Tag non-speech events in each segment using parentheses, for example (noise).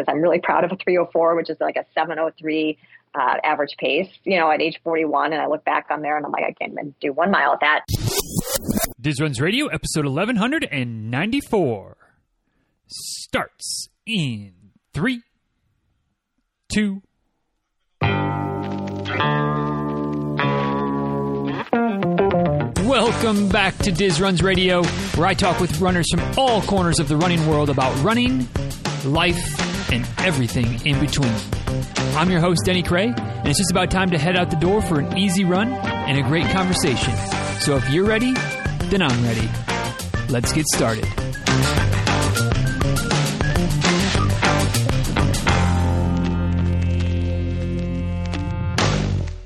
because I'm really proud of a 304, which is like a 703 uh, average pace, you know, at age 41. And I look back on there and I'm like, I can't even do one mile at that. Diz Runs Radio, episode 1194 starts in three, two, Welcome back to Diz Runs Radio, where I talk with runners from all corners of the running world about running, life, and everything in between. I'm your host, Denny Krahe, and it's just about time to head out the door for an easy run and a great conversation. So if you're ready, then I'm ready. Let's get started.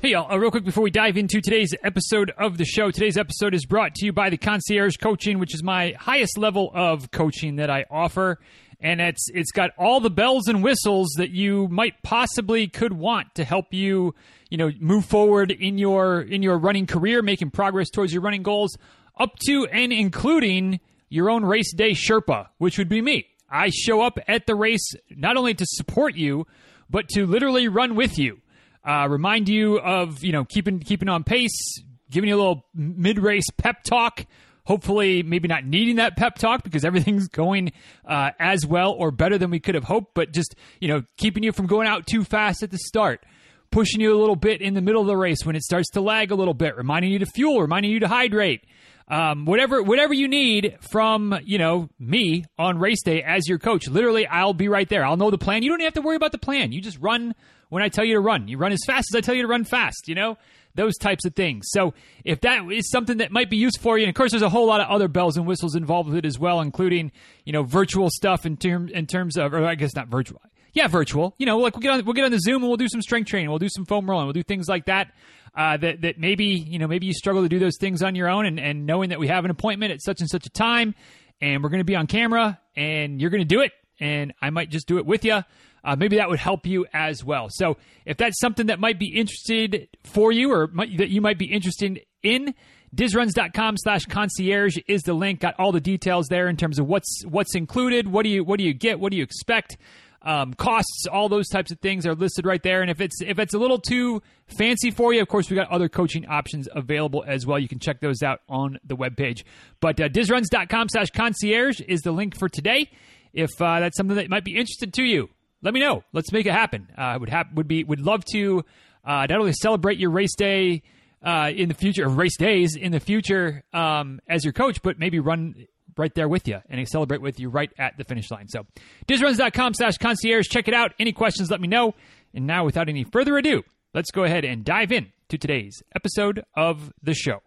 Hey, y'all, uh, real quick before we dive into today's episode of the show, today's episode is brought to you by the Concierge Coaching, which is my highest level of coaching that I offer. And it's it's got all the bells and whistles that you might possibly could want to help you, you know, move forward in your in your running career, making progress towards your running goals, up to and including your own race day Sherpa, which would be me. I show up at the race not only to support you, but to literally run with you uh, remind you of you know keeping keeping on pace, giving you a little mid race pep talk. Hopefully, maybe not needing that pep talk because everything's going uh, as well or better than we could have hoped. But just you know, keeping you from going out too fast at the start, pushing you a little bit in the middle of the race when it starts to lag a little bit, reminding you to fuel, reminding you to hydrate. Um, whatever whatever you need from you know me on race day as your coach. Literally, I'll be right there. I'll know the plan. You don't have to worry about the plan. You just run when I tell you to run. You run as fast as I tell you to run fast, you know? Those types of things. So if that is something that might be useful for you, and of course there's a whole lot of other bells and whistles involved with it as well, including, you know, virtual stuff in in terms of or I guess not virtual. Yeah, virtual. You know, like we'll get on we'll get on the Zoom and we'll do some strength training, we'll do some foam rolling, we'll do things like that. Uh, that that maybe you know maybe you struggle to do those things on your own, and, and knowing that we have an appointment at such and such a time, and we're going to be on camera, and you're going to do it, and I might just do it with you uh, maybe that would help you as well. So if that's something that might be interested for you or might, that you might be interested in, dizruns.com slash concierge is the link. Got all the details there in terms of what's what's included, what do you what do you get, what do you expect, um, costs, all those types of things are listed right there. And if it's if it's a little too fancy for you, of course we got other coaching options available as well. You can check those out on the webpage. But uh, dizruns.com slash concierge is the link for today. If uh, that's something that might be interested to you, let me know. Let's make it happen. I uh, would have would be would love to uh, not only celebrate your race day uh, in the future, race days in the future um, as your coach, but maybe run right there with you and celebrate with you right at the finish line. So, dizruns.com slash concierge. Check it out. Any questions, let me know. And now, without any further ado, let's go ahead and dive in to today's episode of the show.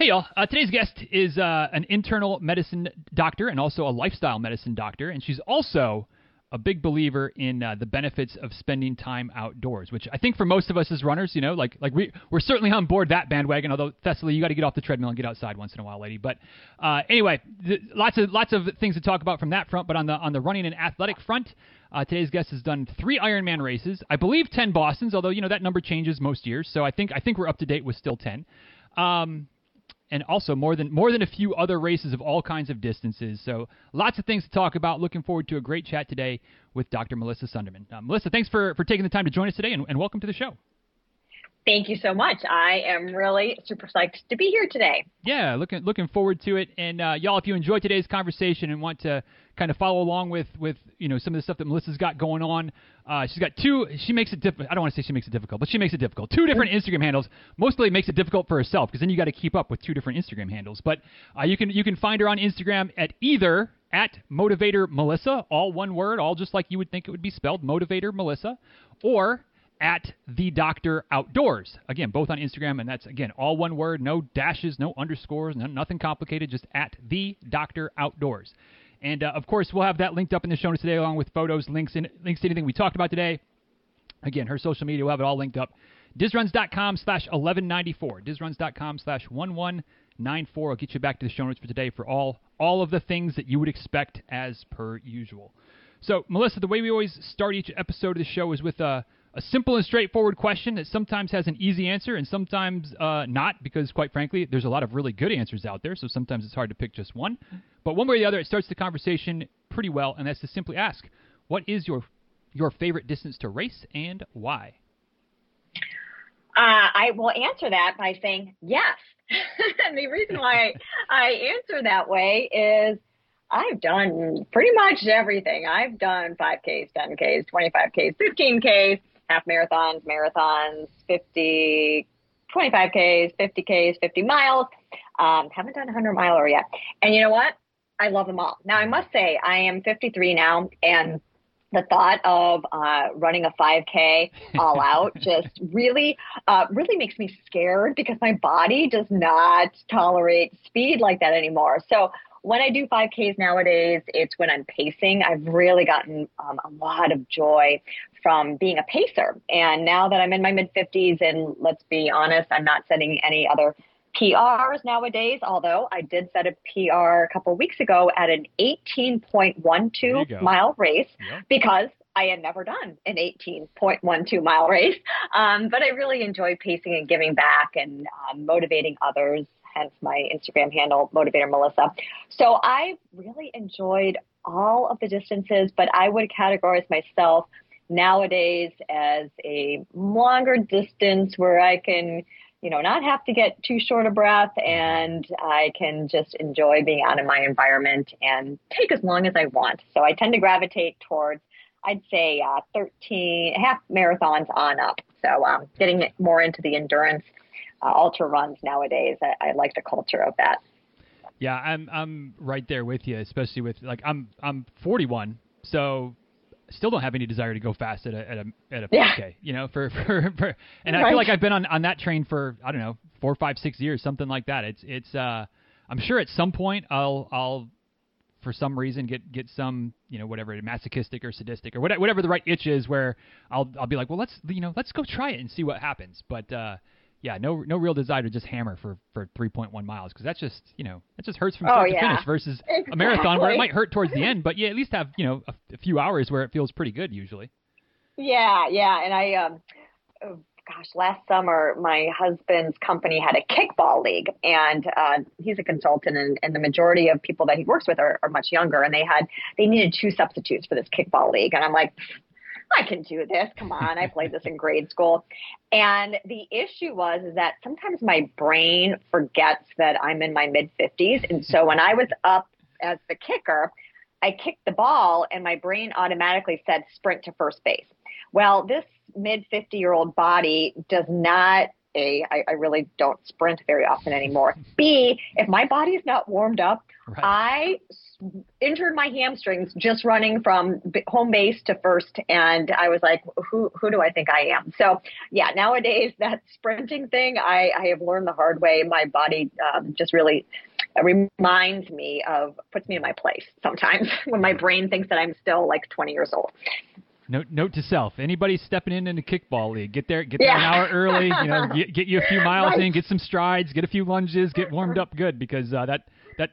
Hey, y'all. Uh, today's guest is uh, an internal medicine doctor and also a lifestyle medicine doctor. And she's also a big believer in uh, the benefits of spending time outdoors, which I think for most of us as runners, you know, like like we we're certainly on board that bandwagon. Although Thessaly, you got to get off the treadmill and get outside once in a while, lady. But uh, anyway, th- lots of lots of things to talk about from that front. But on the on the running and athletic front, uh, today's guest has done three Ironman races, I believe ten Boston's, although you know that number changes most years. So I think I think we're up to date with still ten. Um, and also more than more than a few other races of all kinds of distances. So lots of things to talk about. Looking forward to a great chat today with Dr. Melissa Sundermann. Uh, Melissa, thanks for for taking the time to join us today, and, and welcome to the show. Thank you so much. I am really super psyched to be here today. Yeah, looking looking forward to it. And uh, y'all, if you enjoyed today's conversation and want to kind of follow along with with you know some of the stuff that Melissa's got going on, uh, she's got two. She makes it difficult. I don't want to say she makes it difficult, but she makes it difficult. Two different Instagram handles. Mostly makes it difficult for herself because then you got to keep up with two different Instagram handles. But uh, you can you can find her on Instagram at either at Motivator Melissa, all one word, all just like you would think it would be spelled, Motivator Melissa, or at the Doctor Outdoors. Again, both on Instagram, and that's again all one word, no dashes, no underscores, no, nothing complicated, just at the Doctor Outdoors. And uh, of course, we'll have that linked up in the show notes today, along with photos, links, and links to anything we talked about today. Again, her social media, we'll have it all linked up. Dizruns.com slash 1194. Dizruns.com slash 1194. I'll get you back to the show notes for today for all all of the things that you would expect as per usual. So, Melissa, the way we always start each episode of the show is with a a simple and straightforward question that sometimes has an easy answer and sometimes uh, not, because quite frankly, there's a lot of really good answers out there. So sometimes it's hard to pick just one. But one way or the other, it starts the conversation pretty well, and that's to simply ask, "What is your your favorite distance to race and why? Uh, I will answer that by saying yes. (laughs) and the reason why I answer that way is I've done pretty much everything. I've done 5Ks, 10Ks, 25Ks, 15Ks, half marathons, marathons, 50, 25Ks, 50Ks, 50 miles. Um, haven't done a 100 miler yet. And you know what? I love them all. Now, I must say, I am 53 now, and the thought of uh, running a 5K (laughs) all out just really, uh, really makes me scared because my body does not tolerate speed like that anymore. So when I do 5Ks nowadays, it's when I'm pacing. I've really gotten um, a lot of joy from being a pacer. And now that I'm in my mid 50s, and let's be honest, I'm not setting any other PRs nowadays, although I did set a PR a couple weeks ago at an 18.12 mile race yep. because I had never done an 18.12 mile race. (laughs) Um, but I really enjoy pacing and giving back and um, motivating others, hence my Instagram handle, Motivator Melissa. So I really enjoyed all of the distances, but I would categorize myself nowadays as a longer distance where I can you know, not have to get too short of breath and I can just enjoy being out in my environment and take as long as I want. So I tend to gravitate towards, I'd say, uh, 13, half marathons on up. So um, getting more into the endurance uh, ultra runs nowadays, I, I like the culture of that. Yeah, I'm I'm right there with you, especially with like I'm I'm 41, so still don't have any desire to go fast at a at a at a yeah. 5K. You know, for (laughs) for, for and right. I feel like I've been on on that train for I don't know four, five, six years, something like that. It's it's uh I'm sure at some point I'll I'll for some reason get get some you know whatever masochistic or sadistic or whatever, whatever the right itch is where I'll I'll be like well let's you know let's go try it and see what happens but uh yeah, no no real desire to just hammer for for 3.1 miles because that's just you know that just hurts from start oh, yeah. to finish versus exactly. a marathon where it might hurt towards the end, but yeah, at least have you know a, a few hours where it feels pretty good usually. Yeah, yeah, and I um, oh, gosh, last summer my husband's company had a kickball league, and uh, he's a consultant, and, and the majority of people that he works with are, are much younger, and they had they needed two substitutes for this kickball league, and I'm like I can do this. Come on. I played this in grade school. And the issue was is that sometimes my brain forgets that I'm in my mid 50s. And so when I was up as the kicker, I kicked the ball and my brain automatically said sprint to first base. Well, this mid 50 year old body does not a, I, I really don't sprint very often anymore. B, if my body is not warmed up, right. I injured my hamstrings just running from home base to first, and I was like, who who do I think I am? So yeah, nowadays that sprinting thing, I, I have learned the hard way. My body um, just really reminds me of puts me in my place sometimes (laughs) when my brain thinks that I'm still like 20 years old. Note, note to self: anybody stepping in in the kickball league, get there, get there yeah. an hour early. You know, (laughs) get, get you a few miles right. in, get some strides, get a few lunges, get warmed up good because uh, that that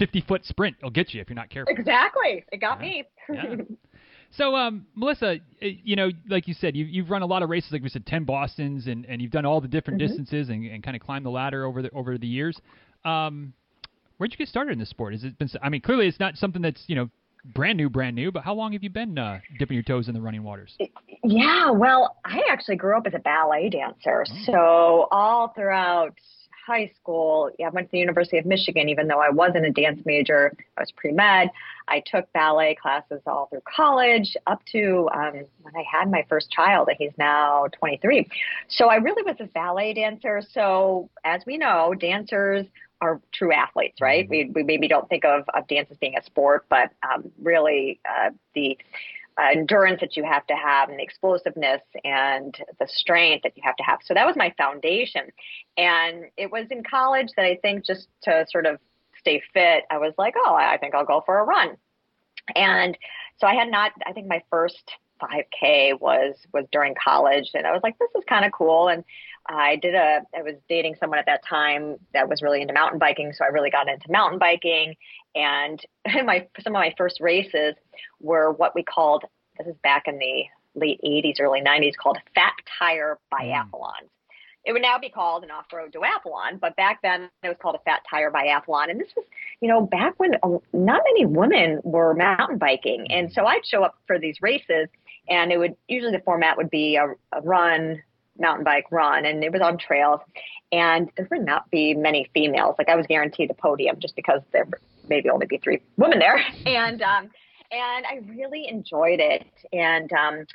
50 foot sprint will get you if you're not careful. Exactly, it got yeah. me. yeah. (laughs) So, um, Melissa, eh, you know, like you said, you, you've run a lot of races, like we said, 10 Boston's, and, and you've done all the different mm-hmm. distances and, and kind of climbed the ladder over the over the years. Um, where'd you get started in this sport? Has it been? I mean, clearly it's not something that's you know brand new, brand new, but how long have you been uh, dipping your toes in the running waters? Yeah, well, I actually grew up as a ballet dancer. Oh. So all throughout high school, yeah, I went to the University of Michigan, even though I wasn't a dance major, I was pre med. I took ballet classes all through college up to um, when I had my first child, and he's now 23. So I really was a ballet dancer. So as we know, dancers are true athletes, right? Mm-hmm. We, we maybe don't think of, of dance as being a sport, but um, really uh, the uh, endurance that you have to have and the explosiveness and the strength that you have to have. So that was my foundation. And it was in college that I think just to sort of stay fit, I was like, oh, I think I'll go for a run. And so I had not, I think my first 5K was was during college, and I was like, this is kind of cool. And I did a, I was dating someone at that time that was really into mountain biking, so I really got into mountain biking. And (laughs) my some of my first races were what we called this is back in the late 80s, early 90s, called fat tire biathlons. Mm. It would now be called an off-road duathlon, but back then it was called a fat tire biathlon. And this was, you know, back when not many women were mountain biking, and so I'd show up for these races and it would usually the format would be a, a run, mountain bike run, and it was on trails. And there would not be many females. Like I was guaranteed a podium just because there maybe only be three women there. (laughs) And um, and I really enjoyed it. And um,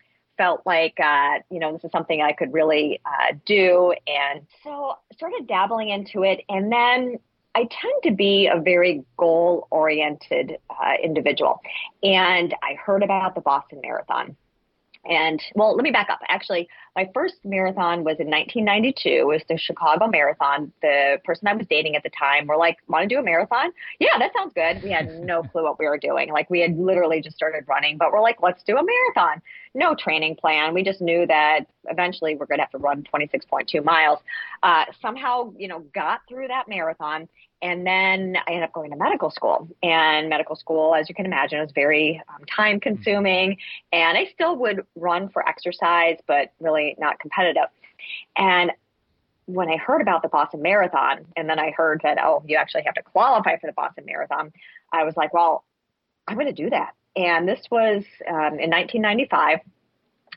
felt like uh, you know this is something I could really uh, do, and so started dabbling into it. And then I tend to be a very goal oriented uh, individual, and I heard about the Boston Marathon. And well, let me back up. Actually, my first marathon was in 1992. It was the Chicago Marathon. The person I was dating at the time were like, "Want to do a marathon? Yeah, that sounds good." We had no (laughs) clue what we were doing. Like we had literally just started running, but we're like, "Let's do a marathon." No training plan. We just knew that eventually we're going to have to run 26.2 miles. Uh, somehow, you know, got through that marathon and then I ended up going to medical school. And medical school, as you can imagine, is very um, time consuming. And I still would run for exercise, but really not competitive. And when I heard about the Boston Marathon, and then I heard that, oh, you actually have to qualify for the Boston Marathon, I was like, well, I'm going to do that. And this was um, in 1995.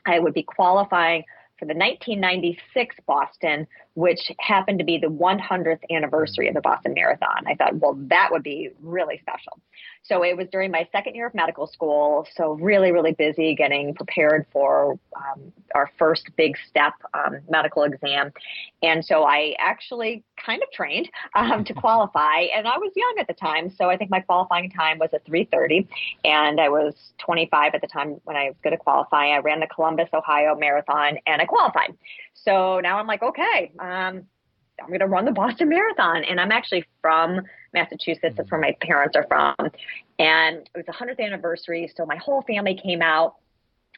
I would be qualifying for the 1996 Boston, which happened to be the 100th anniversary of the Boston Marathon. I thought, well, that would be really special. So it was during my second year of medical school. So really, really busy getting prepared for um, our first big step um, medical exam. And so I actually kind of trained um, to qualify. And I was young at the time. So I think my qualifying time was at 330. And I was 25 at the time when I was going to qualify. I ran the Columbus, Ohio Marathon and I qualified. So now I'm like, okay, um, I'm going to run the Boston Marathon. And I'm actually from Massachusetts. That's where my parents are from. And it was the 100th anniversary. So my whole family came out.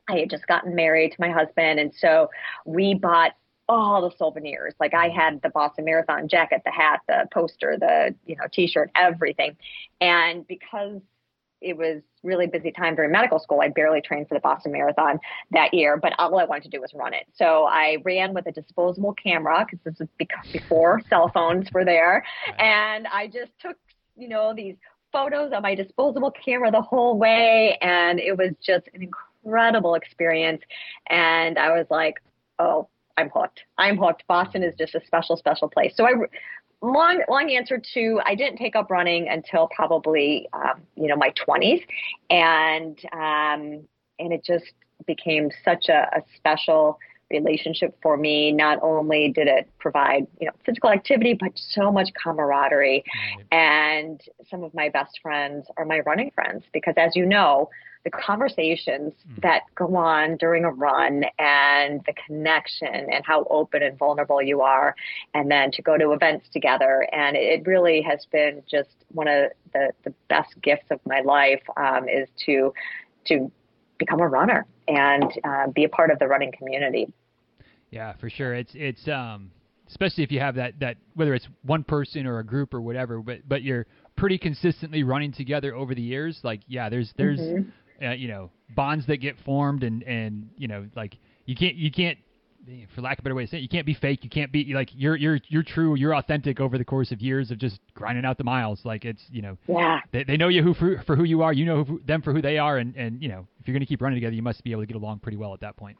I had just gotten married to my husband. And so we bought all the souvenirs. Like I had the Boston Marathon jacket, the hat, the poster, the, you know, t-shirt, everything. And because it was really busy time during medical school. I barely trained for the Boston Marathon that year, but all I wanted to do was run it. So I ran with a disposable camera because this was before cell phones were there, and I just took you know these photos on my disposable camera the whole way, and it was just an incredible experience. And I was like, oh. I'm hooked. I'm hooked. Boston is just a special, special place. So I long long answer to I didn't take up running until probably um, you know my 20s, and um, and it just became such a, a special relationship for me. Not only did it provide, you know, physical activity, but so much camaraderie. And some of my best friends are my running friends because as you know, the conversations mm. that go on during a run and the connection and how open and vulnerable you are and then to go to events together and it really has been just one of the, the best gifts of my life um, is to to become a runner and uh, be a part of the running community. Yeah, for sure. It's it's um, especially if you have that that whether it's one person or a group or whatever, but but you're pretty consistently running together over the years. Like yeah, there's there's mm-hmm. Uh, you know bonds that get formed and and you know like you can't you can't for lack of a better way to say it, you can't be fake. You can't be like you're you're you're true. You're authentic over the course of years of just grinding out the miles. Like it's you know yeah they, they know you who for, for who you are. You know who, them for who they are, and and you know if you're going to keep running together, you must be able to get along pretty well at that point.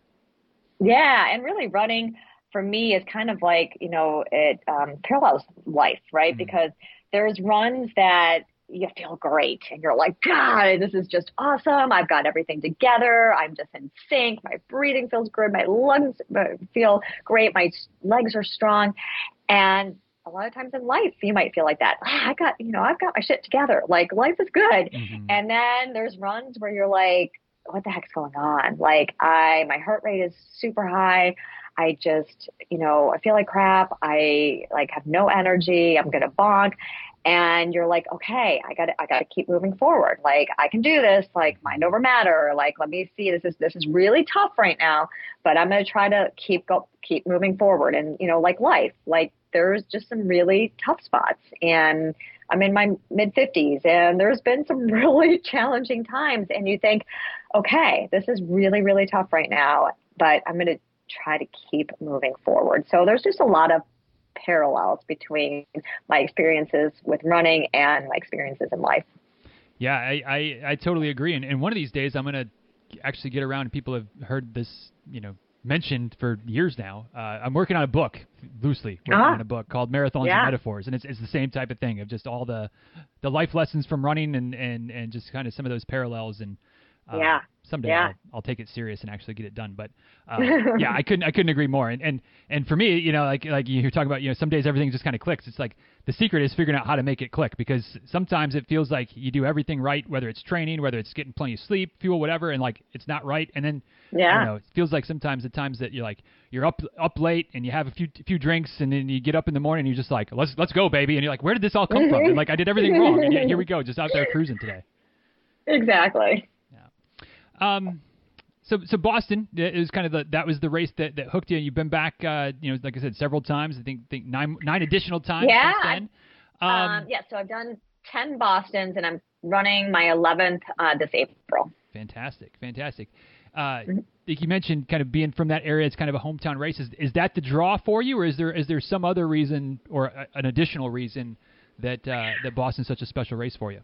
Yeah, and really running for me is kind of like you know it um, parallels life, right? Mm-hmm. Because there's runs that you feel great and you're like, God, this is just awesome. I've got everything together. I'm just in sync. My breathing feels good. My lungs uh, feel great. My legs are strong. And a lot of times in life, you might feel like that. Ah, I got, you know, I've got my shit together. Like life is good. Mm-hmm. And then there's runs where you're like, what the heck's going on? Like I, my heart rate is super high. I just, you know, I feel like crap. I like have no energy. I'm going to bonk and you're like, okay, I got to, I got to keep moving forward. Like I can do this. Like mind over matter. Like let me see. This is this is really tough right now, but I'm going to try to keep go keep moving forward. And you know, like life, like there's just some really tough spots, and I'm in my mid 50s, and there's been some (laughs) really challenging times. And you think, okay, this is really really tough right now, but I'm going to try to keep moving forward. So there's just a lot of parallels between my experiences with running and my experiences in life. Yeah, I, I, I totally agree. And, and one of these days, I'm going to actually get around. People have heard this, you know, mentioned for years now. Uh, I'm working on a book, loosely working Ah. on a book called Marathons Yeah. and Metaphors, and it's it's the same type of thing of just all the the life lessons from running and and and just kind of some of those parallels and. Uh, Yeah. Someday Yeah. I'll, I'll take it serious and actually get it done. But (laughs) uh, yeah, I couldn't I couldn't agree more. And and and for me, you know, like like you're talking about, you know, some days everything just kind of clicks. It's like the secret is figuring out how to make it click because sometimes it feels like you do everything right, whether it's training, whether it's getting plenty of sleep, fuel, whatever, and like it's not right. And then Yeah. you know, it feels like sometimes the times that you're like you're up up late and you have a few few drinks and then you get up in the morning and you're just like let's let's go baby and you're like where did this all come from? And like I did everything wrong and yet here we go just out there cruising today. (laughs) Exactly. Um, so so Boston uh, is kind of the that was the race that, that hooked you. You've been back, uh, you know, like I said, several times. I think think nine nine additional times Yeah, since then. Um, Um, yeah, so I've done 10 Bostons and I'm running my 11th uh, this April. fantastic, fantastic. Uh, Mm-hmm. like you mentioned, kind of being from that area, it's kind of a hometown race. Is, is that the draw for you, or is there is there some other reason or a, an additional reason that uh, that Boston's such a special race for you?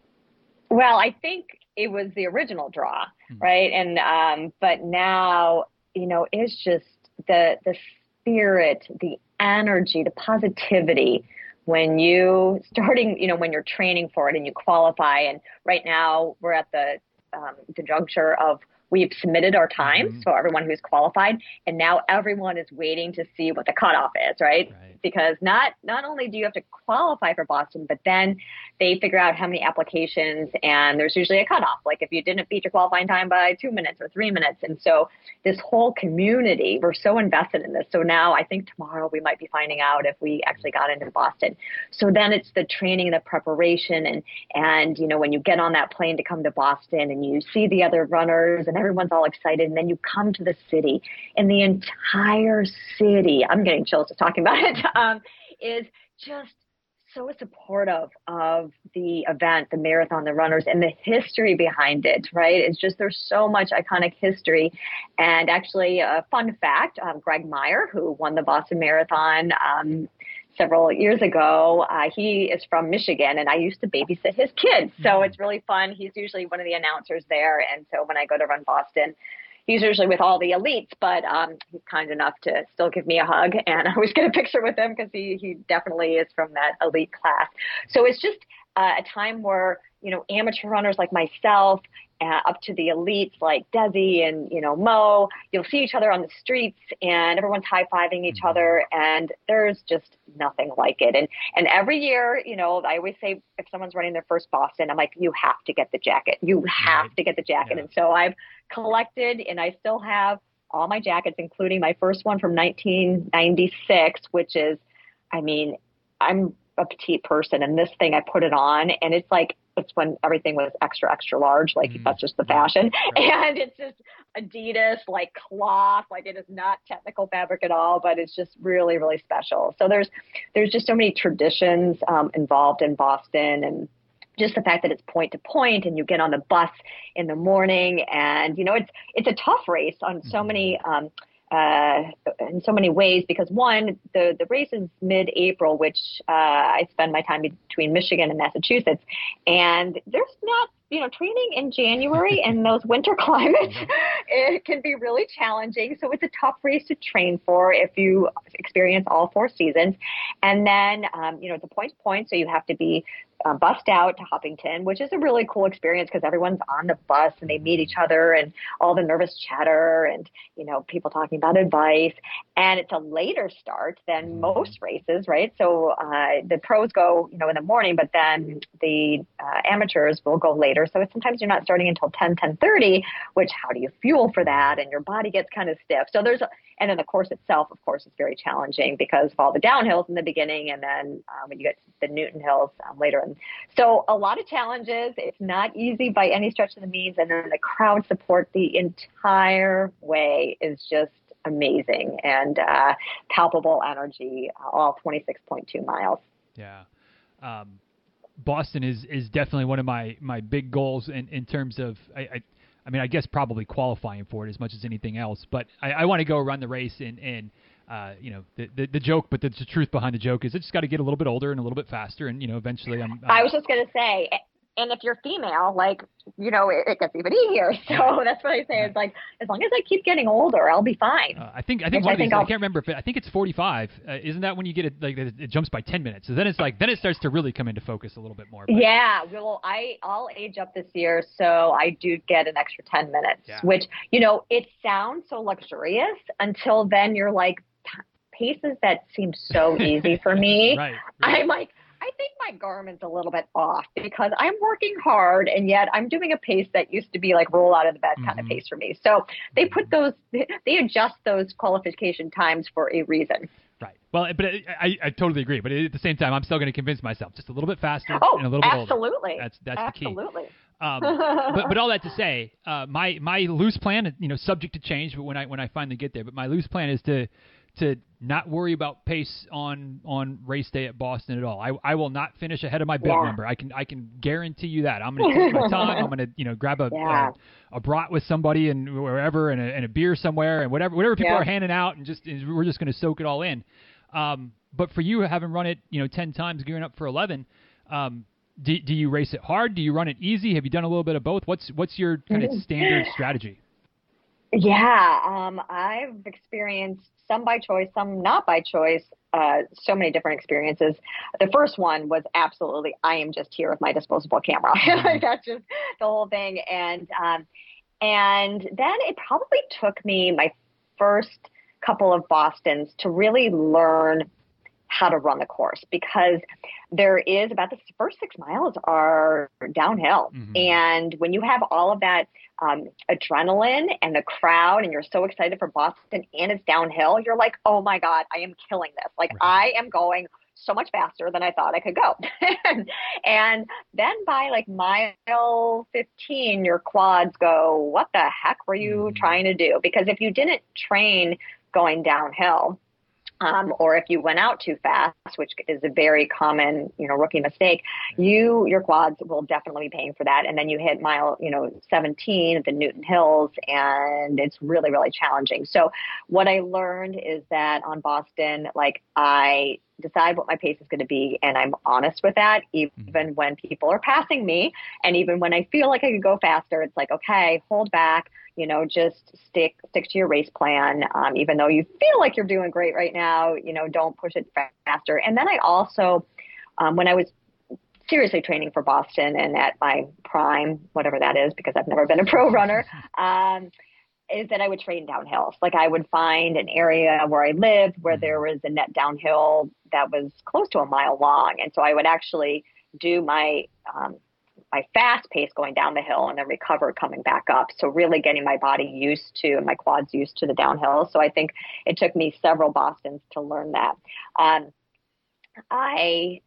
Well, I think it was the original draw, right? And um, but now, you know, it's just the the spirit, the energy, the positivity when you starting, you know, when you're training for it and you qualify. And right now, we're at the um, the juncture of we've submitted our times, Mhm. so everyone who's qualified, and now everyone is waiting to see what the cutoff is, right? Right. Because not not only do you have to qualify for Boston, but then they figure out how many applications, and there's usually a cutoff. Like if you didn't beat your qualifying time by two minutes or three minutes, and so this whole community, we're so invested in this. So now I think tomorrow we might be finding out if we actually got into Boston. So then it's the training and the preparation, and and you know when you get on that plane to come to Boston and you see the other runners and everyone's all excited, and then you come to the city, and the entire city, I'm getting chills just talking about it, (laughs) um, is just so supportive of the event, the marathon, the runners, and the history behind it, right? It's just there's so much iconic history. And actually, a fun fact um, Greg Meyer, who won the Boston Marathon um, several years ago, uh, he is from Michigan, and I used to babysit his kids. So it's really fun. He's usually one of the announcers there. And so when I go to run Boston, he's usually with all the elites, but um, he's kind enough to still give me a hug, (laughs) and I always get a picture with him because he he definitely is from that elite class. So it's just uh, a time where you know amateur runners like myself, uh, up to the elites like Desi and you know Mo, you'll see each other on the streets, and everyone's high fiving each other, and there's just nothing like it. And and every year, you know, I always say if someone's running their first Boston, I'm like, you have to get the jacket. You have Right. to get the jacket. Yeah. And so I've collected and I still have all my jackets, including my first one from 1996, which is, I mean, I'm a petite person and this thing I put it on and it's like, it's when everything was extra, extra large. Like Mm. that's just the fashion. Right. (laughs) And it's just Adidas, like cloth, like it is not technical fabric at all, but it's just really, really special. So there's, there's just so many traditions um, involved in Boston and just the fact that it's point to point and you get on the bus in the morning and you know it's it's a tough race on so many um uh in so many ways because one the the race is mid-april which uh I spend my time between Michigan and Massachusetts and there's not you know training in January (laughs) in those winter (laughs) climates it can be really challenging. So it's a tough race to train for if you experience all four seasons. And then um you know it's a point to point so you have to be uh, bussed out to Hopkinton, which is a really cool experience because everyone's on the bus and they meet each other and all the nervous chatter and you know people talking about advice. And it's a later start than most races, right? So uh, the pros go you know in the morning, but then the uh, amateurs will go later. So sometimes you're not starting until 10, 10:30. Which how do you fuel for that? And your body gets kind of stiff. So there's a, and then the course itself, of course, is very challenging because of all the downhills in the beginning, and then uh, when you get to the Newton Hills um, later. So a lot of challenges. It's not easy by any stretch of the means, and then the crowd support the entire way is just amazing and uh, palpable energy, all 26.2 miles. Yeah. Um, Boston is, is definitely one of my, my big goals in, in terms of I, I I mean I guess probably qualifying for it as much as anything else. But I, I want to go run the race and, and uh, you know the, the the joke, but the, the truth behind the joke is I just got to get a little bit older and a little bit faster, and you know eventually I'm. I'm I was just going to say, and if you're female, like, you know, it, it gets even easier. (laughs) So that's what I say. It's like, as long as I keep getting older, I'll be fine. Uh, I think, I think one I of these, I can't remember if it, I think it's 45. Uh, isn't that when you get it, like, it, it, jumps by 10 minutes? So then it's like, then it starts to really come into focus a little bit more. But. Yeah. Well, I, I'll age up this year. So I do get an extra 10 minutes, yeah. which, you know, it sounds so luxurious until then you're like, paces that seem so (laughs) easy for me. right, right. I'm like, I think my Garmin's a little bit off because I'm working hard and yet I'm doing a pace that used to be like roll out of the bed kind mm-hmm. of pace for me. So they put those, they adjust those qualification times for a reason. Right. Well, but I, I totally agree. But at the same time, I'm still going to convince myself just a little bit faster oh, and a little bit absolutely. older. That's that's absolutely. the key. Absolutely. Um, (laughs) but but all that to say, uh, my my loose plan, you know, subject to change. But when I when I finally get there, but my loose plan is to to not worry about pace on on race day at Boston at all. I, I will not finish ahead of my bib yeah. number. I can I can guarantee you that. I'm going to take my time. I'm going to you know grab a, yeah. a, a brat with somebody and wherever and a, and a beer somewhere and whatever whatever people yeah. are handing out and just and we're just going to soak it all in. Um, but for you having run it you know ten times gearing up for eleven. Um, do, do you race it hard? Do you run it easy? Have you done a little bit of both? What's what's your kind of (laughs) standard strategy? Yeah, um, I've experienced some by choice, some not by choice. Uh, so many different experiences. The first one was absolutely, I am just here with my disposable camera. (laughs) Mm-hmm. That's just the whole thing. And um, and then it probably took me my first couple of Boston's to really learn how to run the course because there is about the first six miles are downhill. Mm-hmm. And when you have all of that um, adrenaline and the crowd and you're so excited for Boston and it's downhill, you're like, oh my God, I am killing this. Like right. I am going so much faster than I thought I could go. (laughs) and then by like mile 15, your quads go, what the heck were you mm-hmm. trying to do? Because if you didn't train going downhill, um, or if you went out too fast, which is a very common, you know, rookie mistake, you your quads will definitely be paying for that. And then you hit mile, you know, 17 at the Newton Hills, and it's really, really challenging. So what I learned is that on Boston, like I decide what my pace is going to be and I'm honest with that even mm-hmm. when people are passing me and even when I feel like I could go faster it's like okay hold back you know, just stick stick to your race plan. Um, even though you feel like you're doing great right now, you know, don't push it faster. And then I also, um, when I was seriously training for Boston and at my prime, whatever that is, because I've never been a pro runner, (laughs) um, is that I would train downhill. Like I would find an area where I lived where there was a net downhill that was close to a mile long, and so I would actually do my um, my fast pace going down the hill and then recover coming back up. So really getting my body used to and my quads used to the downhill. So I think it took me several Bostons to learn that. Um, I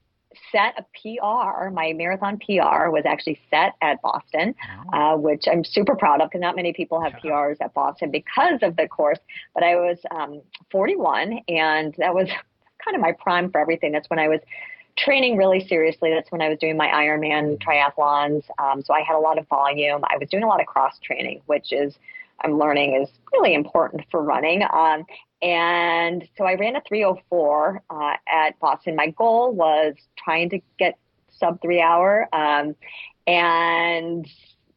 set a PR. My marathon PR was actually set at Boston, uh, which I'm super proud of because not many people have PRs at Boston because of the course. But I was um, 41, and that was (laughs) kind of my prime for everything. That's when I was training really seriously. That's when I was doing my Ironman triathlons. Um, so I had a lot of volume. I was doing a lot of cross training, which is I'm learning is really important for running. Um, and so I ran a 304 uh, at Boston. My goal was trying to get sub three hour. Um, and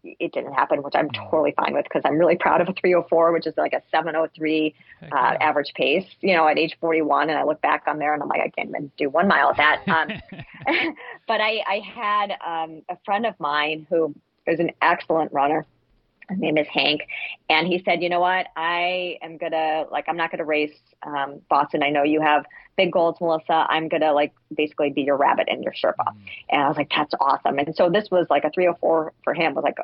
it didn't happen, which I'm totally fine with because I'm really proud of a 304, which is like a 703 uh, average pace, you know, at age 41. And I look back on there and I'm like, I can't even do one mile at that. Um, (laughs) (laughs) but I, I had um, a friend of mine who is an excellent runner his name is Hank, and he said, "You know what? I am gonna like I'm not gonna race um, Boston. I know you have big goals, Melissa. I'm gonna like basically be your rabbit and your Sherpa." Mm-hmm. And I was like, "That's awesome!" And so this was like a 304 for him was like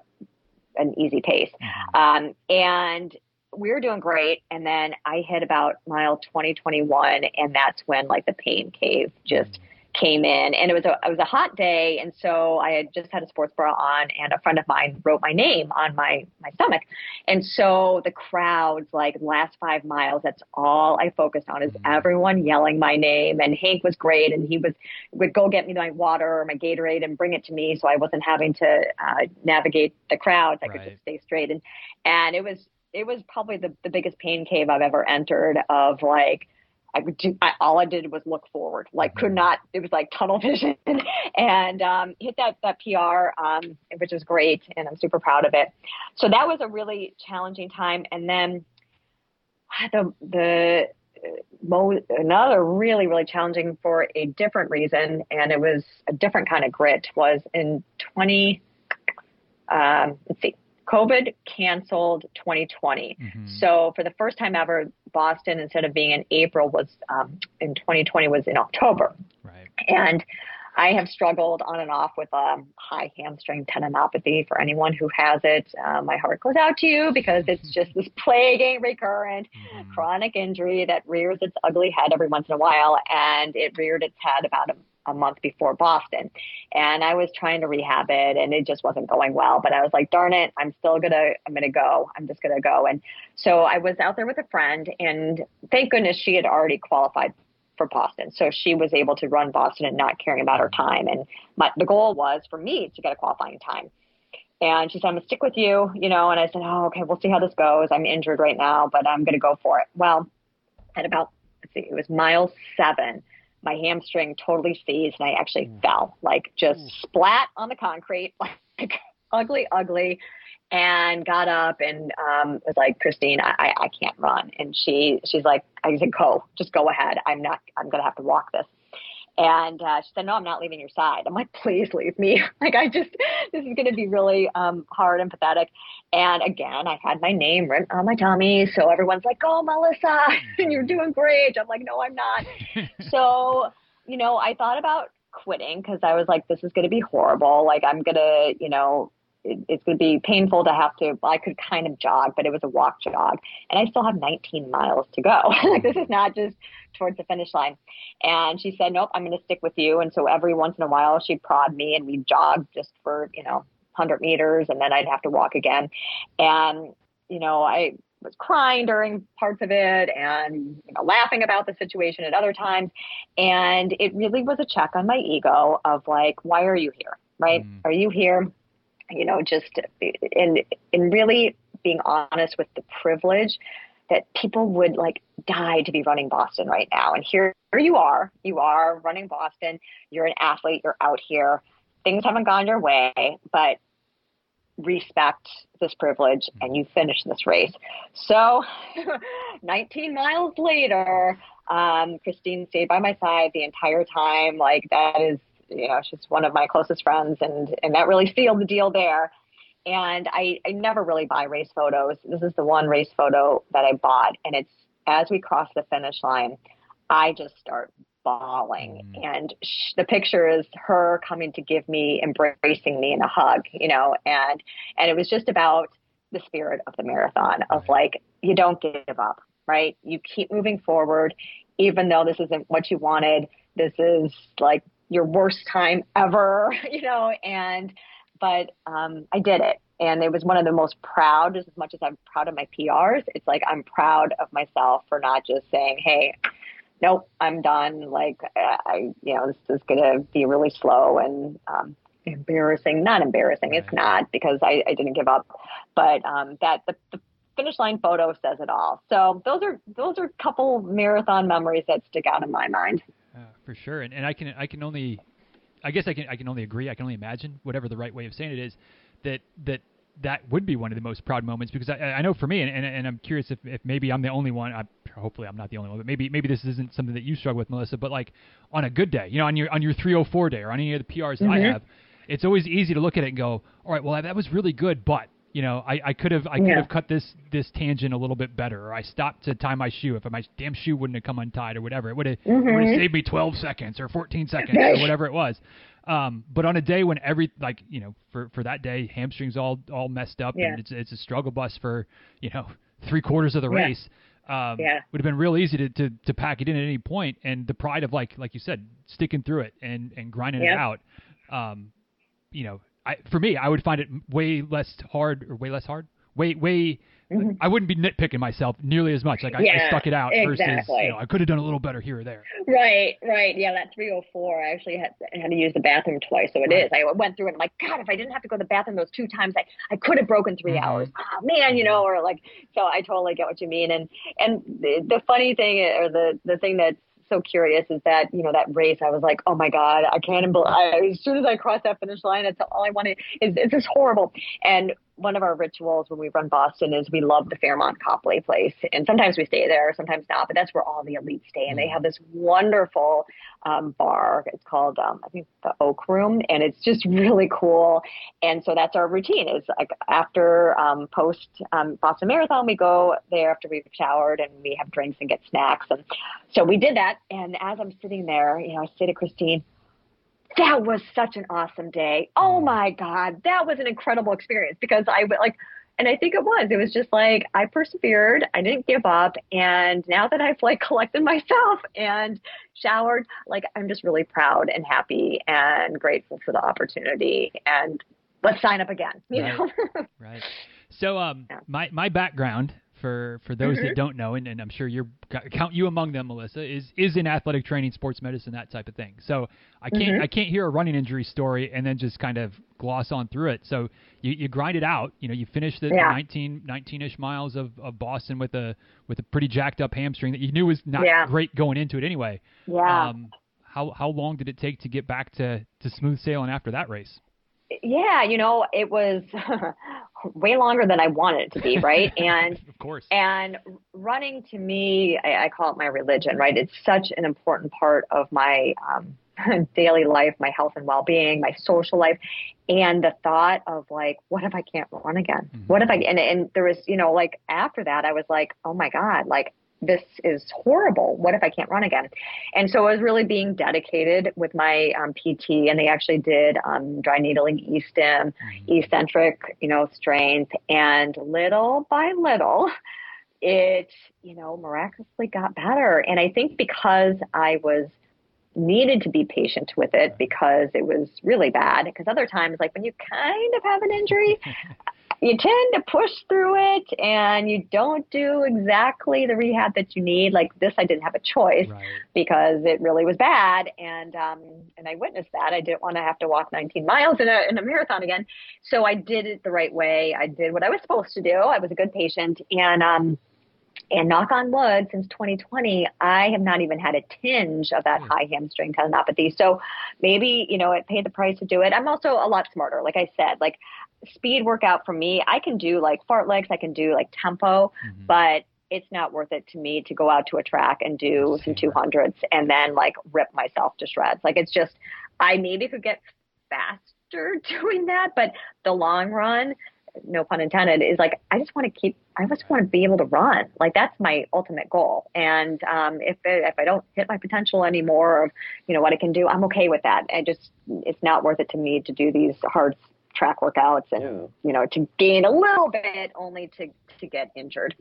an easy pace, mm-hmm. um, and we were doing great. And then I hit about mile 20, 21, and that's when like the pain cave just. Mm-hmm came in and it was a it was a hot day and so I had just had a sports bra on and a friend of mine wrote my name on my my stomach and so the crowds like last five miles that's all I focused on is mm-hmm. everyone yelling my name and Hank was great and he was would go get me my water or my Gatorade and bring it to me so I wasn't having to uh, navigate the crowds I right. could just stay straight and and it was it was probably the, the biggest pain cave I've ever entered of like I would do, I, all I did was look forward, like could mm-hmm. not, it was like tunnel (laughs) vision and, um, hit that, that PR, um, which is great. And I'm super proud of it. So that was a really challenging time. And then the, the, mo- another really, really challenging for a different reason. And it was a different kind of grit was in 20, um, let's see, COVID canceled 2020. Mm-hmm. So for the first time ever, Boston, instead of being in April, was um, in 2020 was in October. Right. And I have struggled on and off with um, high hamstring tendinopathy. For anyone who has it, uh, my heart goes out to you because it's just this (laughs) plaguing, recurrent, mm-hmm. chronic injury that rears its ugly head every once in a while. And it reared its head about a a month before Boston. And I was trying to rehab it and it just wasn't going well. But I was like, darn it, I'm still gonna I'm gonna go. I'm just gonna go. And so I was out there with a friend and thank goodness she had already qualified for Boston. So she was able to run Boston and not caring about her time. And my, the goal was for me to get a qualifying time. And she said, I'm going to stick with you, you know, and I said, oh, okay, we'll see how this goes. I'm injured right now, but I'm going to go for it. Well, at about, let's see, it was mile seven my hamstring totally seized and I actually mm. fell, like just mm. splat on the concrete, (laughs) like ugly, ugly, and got up and um, was like, Christine, I, I can't run. And she, she's like, I said, go, just go ahead. I'm not, I'm going to have to walk this. And uh, she said, "No, I'm not leaving your side." I'm like, "Please leave me." (laughs) like, I just this is going to be really um, hard and pathetic. And again, I had my name written on my tummy, so everyone's like, "Oh, Melissa, (laughs) you're doing great." I'm like, "No, I'm not." (laughs) so, you know, I thought about quitting because I was like, "This is going to be horrible. Like, I'm gonna, you know, it's going to be painful to have to i could kind of jog but it was a walk jog and i still have 19 miles to go. (laughs) Like this is not just towards the finish line. And she said nope i'm going to stick with you. And so every once in a while she'd prod me and we'd jog just for you know 100 meters and then i'd have to walk again. And you know i was crying during parts of it and you know, laughing about the situation at other times. And it really was a check on my ego of like why are you here right? Mm. are you here you know, just in in really being honest with the privilege that people would like die to be running Boston right now. And here, here you are, you are running Boston. You're an athlete. You're out here. Things haven't gone your way, but respect this privilege and you finish this race. So (laughs) 19 miles later, um, Christine stayed by my side the entire time. Like that is you know, she's one of my closest friends, and and that really (laughs) sealed the deal there. And I, I never really buy race photos. This is the one race photo that I bought, and it's as we cross the finish line, I just start bawling, mm. and sh- the picture is her coming to give me, embracing me in a hug, you know, and and it was just about the spirit of the marathon of like you don't give up, right? You keep moving forward, even though this isn't what you wanted. This is like your worst time ever, (laughs) you know, and, but um, I did it. And it was one of the most proud, as much as I'm proud of my PRs, it's like I'm proud of myself for not just saying, hey, nope, I'm done. Like, I, you know, this is going to be really slow and um, embarrassing. Not embarrassing, it's not because I, I didn't give up. But um, that the, the finish line photo says it all. So those are those are a couple marathon memories that stick out in my mind. Uh, for sure, and and I can I can only, I guess I can I can only agree. I can only imagine whatever the right way of saying it is, that that that would be one of the most proud moments because I, I know for me, and, and, and I'm curious if, if maybe I'm the only one. I, hopefully, I'm not the only one, but maybe maybe this isn't something that you struggle with, Melissa. But like on a good day, you know, on your on your 304 day or on any of the PRs mm-hmm. I have, it's always easy to look at it and go, all right, well that was really good, but you know, I, I could have I could yeah. have cut this this tangent a little bit better, or I stopped to tie my shoe. If my damn shoe wouldn't have come untied, or whatever, it would have mm-hmm. saved me 12 seconds or 14 seconds or whatever it was. Um, but on a day when every like you know for for that day hamstrings all all messed up yeah. and it's it's a struggle bus for you know three quarters of the yeah. race. Um, yeah. would have been real easy to, to, to pack it in at any point and the pride of like like you said sticking through it and and grinding it out um, you know I, for me, I would find it way less hard or way less hard, way way mm-hmm. I wouldn't be nitpicking myself nearly as much. Like I, yeah, I stuck it out exactly. versus you know I could have done a little better here or there. Right, right. Yeah, that 304. I actually had had to use the bathroom twice, so it right. is. I went through it. I'm like, God, if I didn't have to go to the bathroom those two times, I I could have broken 3 mm-hmm. hours. Oh, man, you know, or like. So I totally get what you mean. And and the, the funny thing, or the the thing that's so curious is that you know that race I was like oh my god I can't believe as soon as I crossed that finish line that's all I wanted is it's just horrible. And one of our rituals when we run Boston is we love the Fairmont Copley place. And sometimes we stay there, sometimes not, but that's where all the elites stay. And they have this wonderful um, bar. It's called, um, I think, the Oak Room. And it's just really cool. And so that's our routine is like after um, post um, Boston Marathon, we go there after we've showered and we have drinks and get snacks. And so we did that. And as I'm sitting there, you know, I say to Christine, that was such an awesome day. Oh mm. my God, that was an incredible experience because I like, and I think it was. It was just like I persevered. I didn't give up. And now that I've like (laughs) collected myself and showered, like I'm just really proud and happy and grateful for the opportunity. And let's sign up again. You right. know. (laughs) right. So um, yeah. my my background for for those mm-hmm. that don't know, and, and I'm sure you're count you among them, Melissa, is is in athletic training, sports medicine, that type of thing. So I can't mm-hmm. I can't hear a running injury story and then just kind of gloss on through it. So you, you grind it out. You know, you finish the, yeah. 19 19ish miles of, of Boston with a with a pretty jacked up hamstring that you knew was not yeah. great going into it anyway. Yeah. Um, how how long did it take to get back to to smooth sailing after that race? Yeah, you know, it was (laughs) way longer than I wanted it to be, right? (laughs) And of course, and running to me, I, I, call it my religion, right? It's such an important part of my um, (laughs) daily life, my health and well-being, my social life, and the thought of like, what if I can't run again? Mm-hmm. What if I? And and there was, you know, like after that, I was like, oh my god, like this is horrible. What if I can't run again? And so I was really being dedicated with my um, PT, and they actually did um, dry needling e-stim, mm-hmm. eccentric, you know, strength, and little by little, it, you know, miraculously got better. And I think because I was needed to be patient with it because it was really bad. Because other times, like when you kind of have an injury, (laughs) you tend to push through it and you don't do exactly the rehab that you need. Like this, I didn't have a choice right. because it really was bad. And, um, and I witnessed that. I didn't want to have to walk 19 miles in a, in a marathon again. So I did it the right way. I did what I was supposed to do. I was a good patient and, um, and knock on wood, since 2020, I have not even had a tinge of that hmm. high hamstring tendinopathy. So maybe, you know, it paid the price to do it. I'm also a lot smarter. Like I said, like speed workout for me, I can do like fartleks, I can do like tempo, mm-hmm. but it's not worth it to me to go out to a track and do some 200s and then like rip myself to shreds. Like it's just, I maybe could get faster (laughs) doing that, but the long run, no pun intended, is like I just want to keep. I just want to be able to run. Like that's my ultimate goal. And um, if it, if I don't hit my potential anymore of you know what I can do, I'm okay with that. I just it's not worth it to me to do these hard track workouts and yeah. you know to gain a little bit only to to get injured.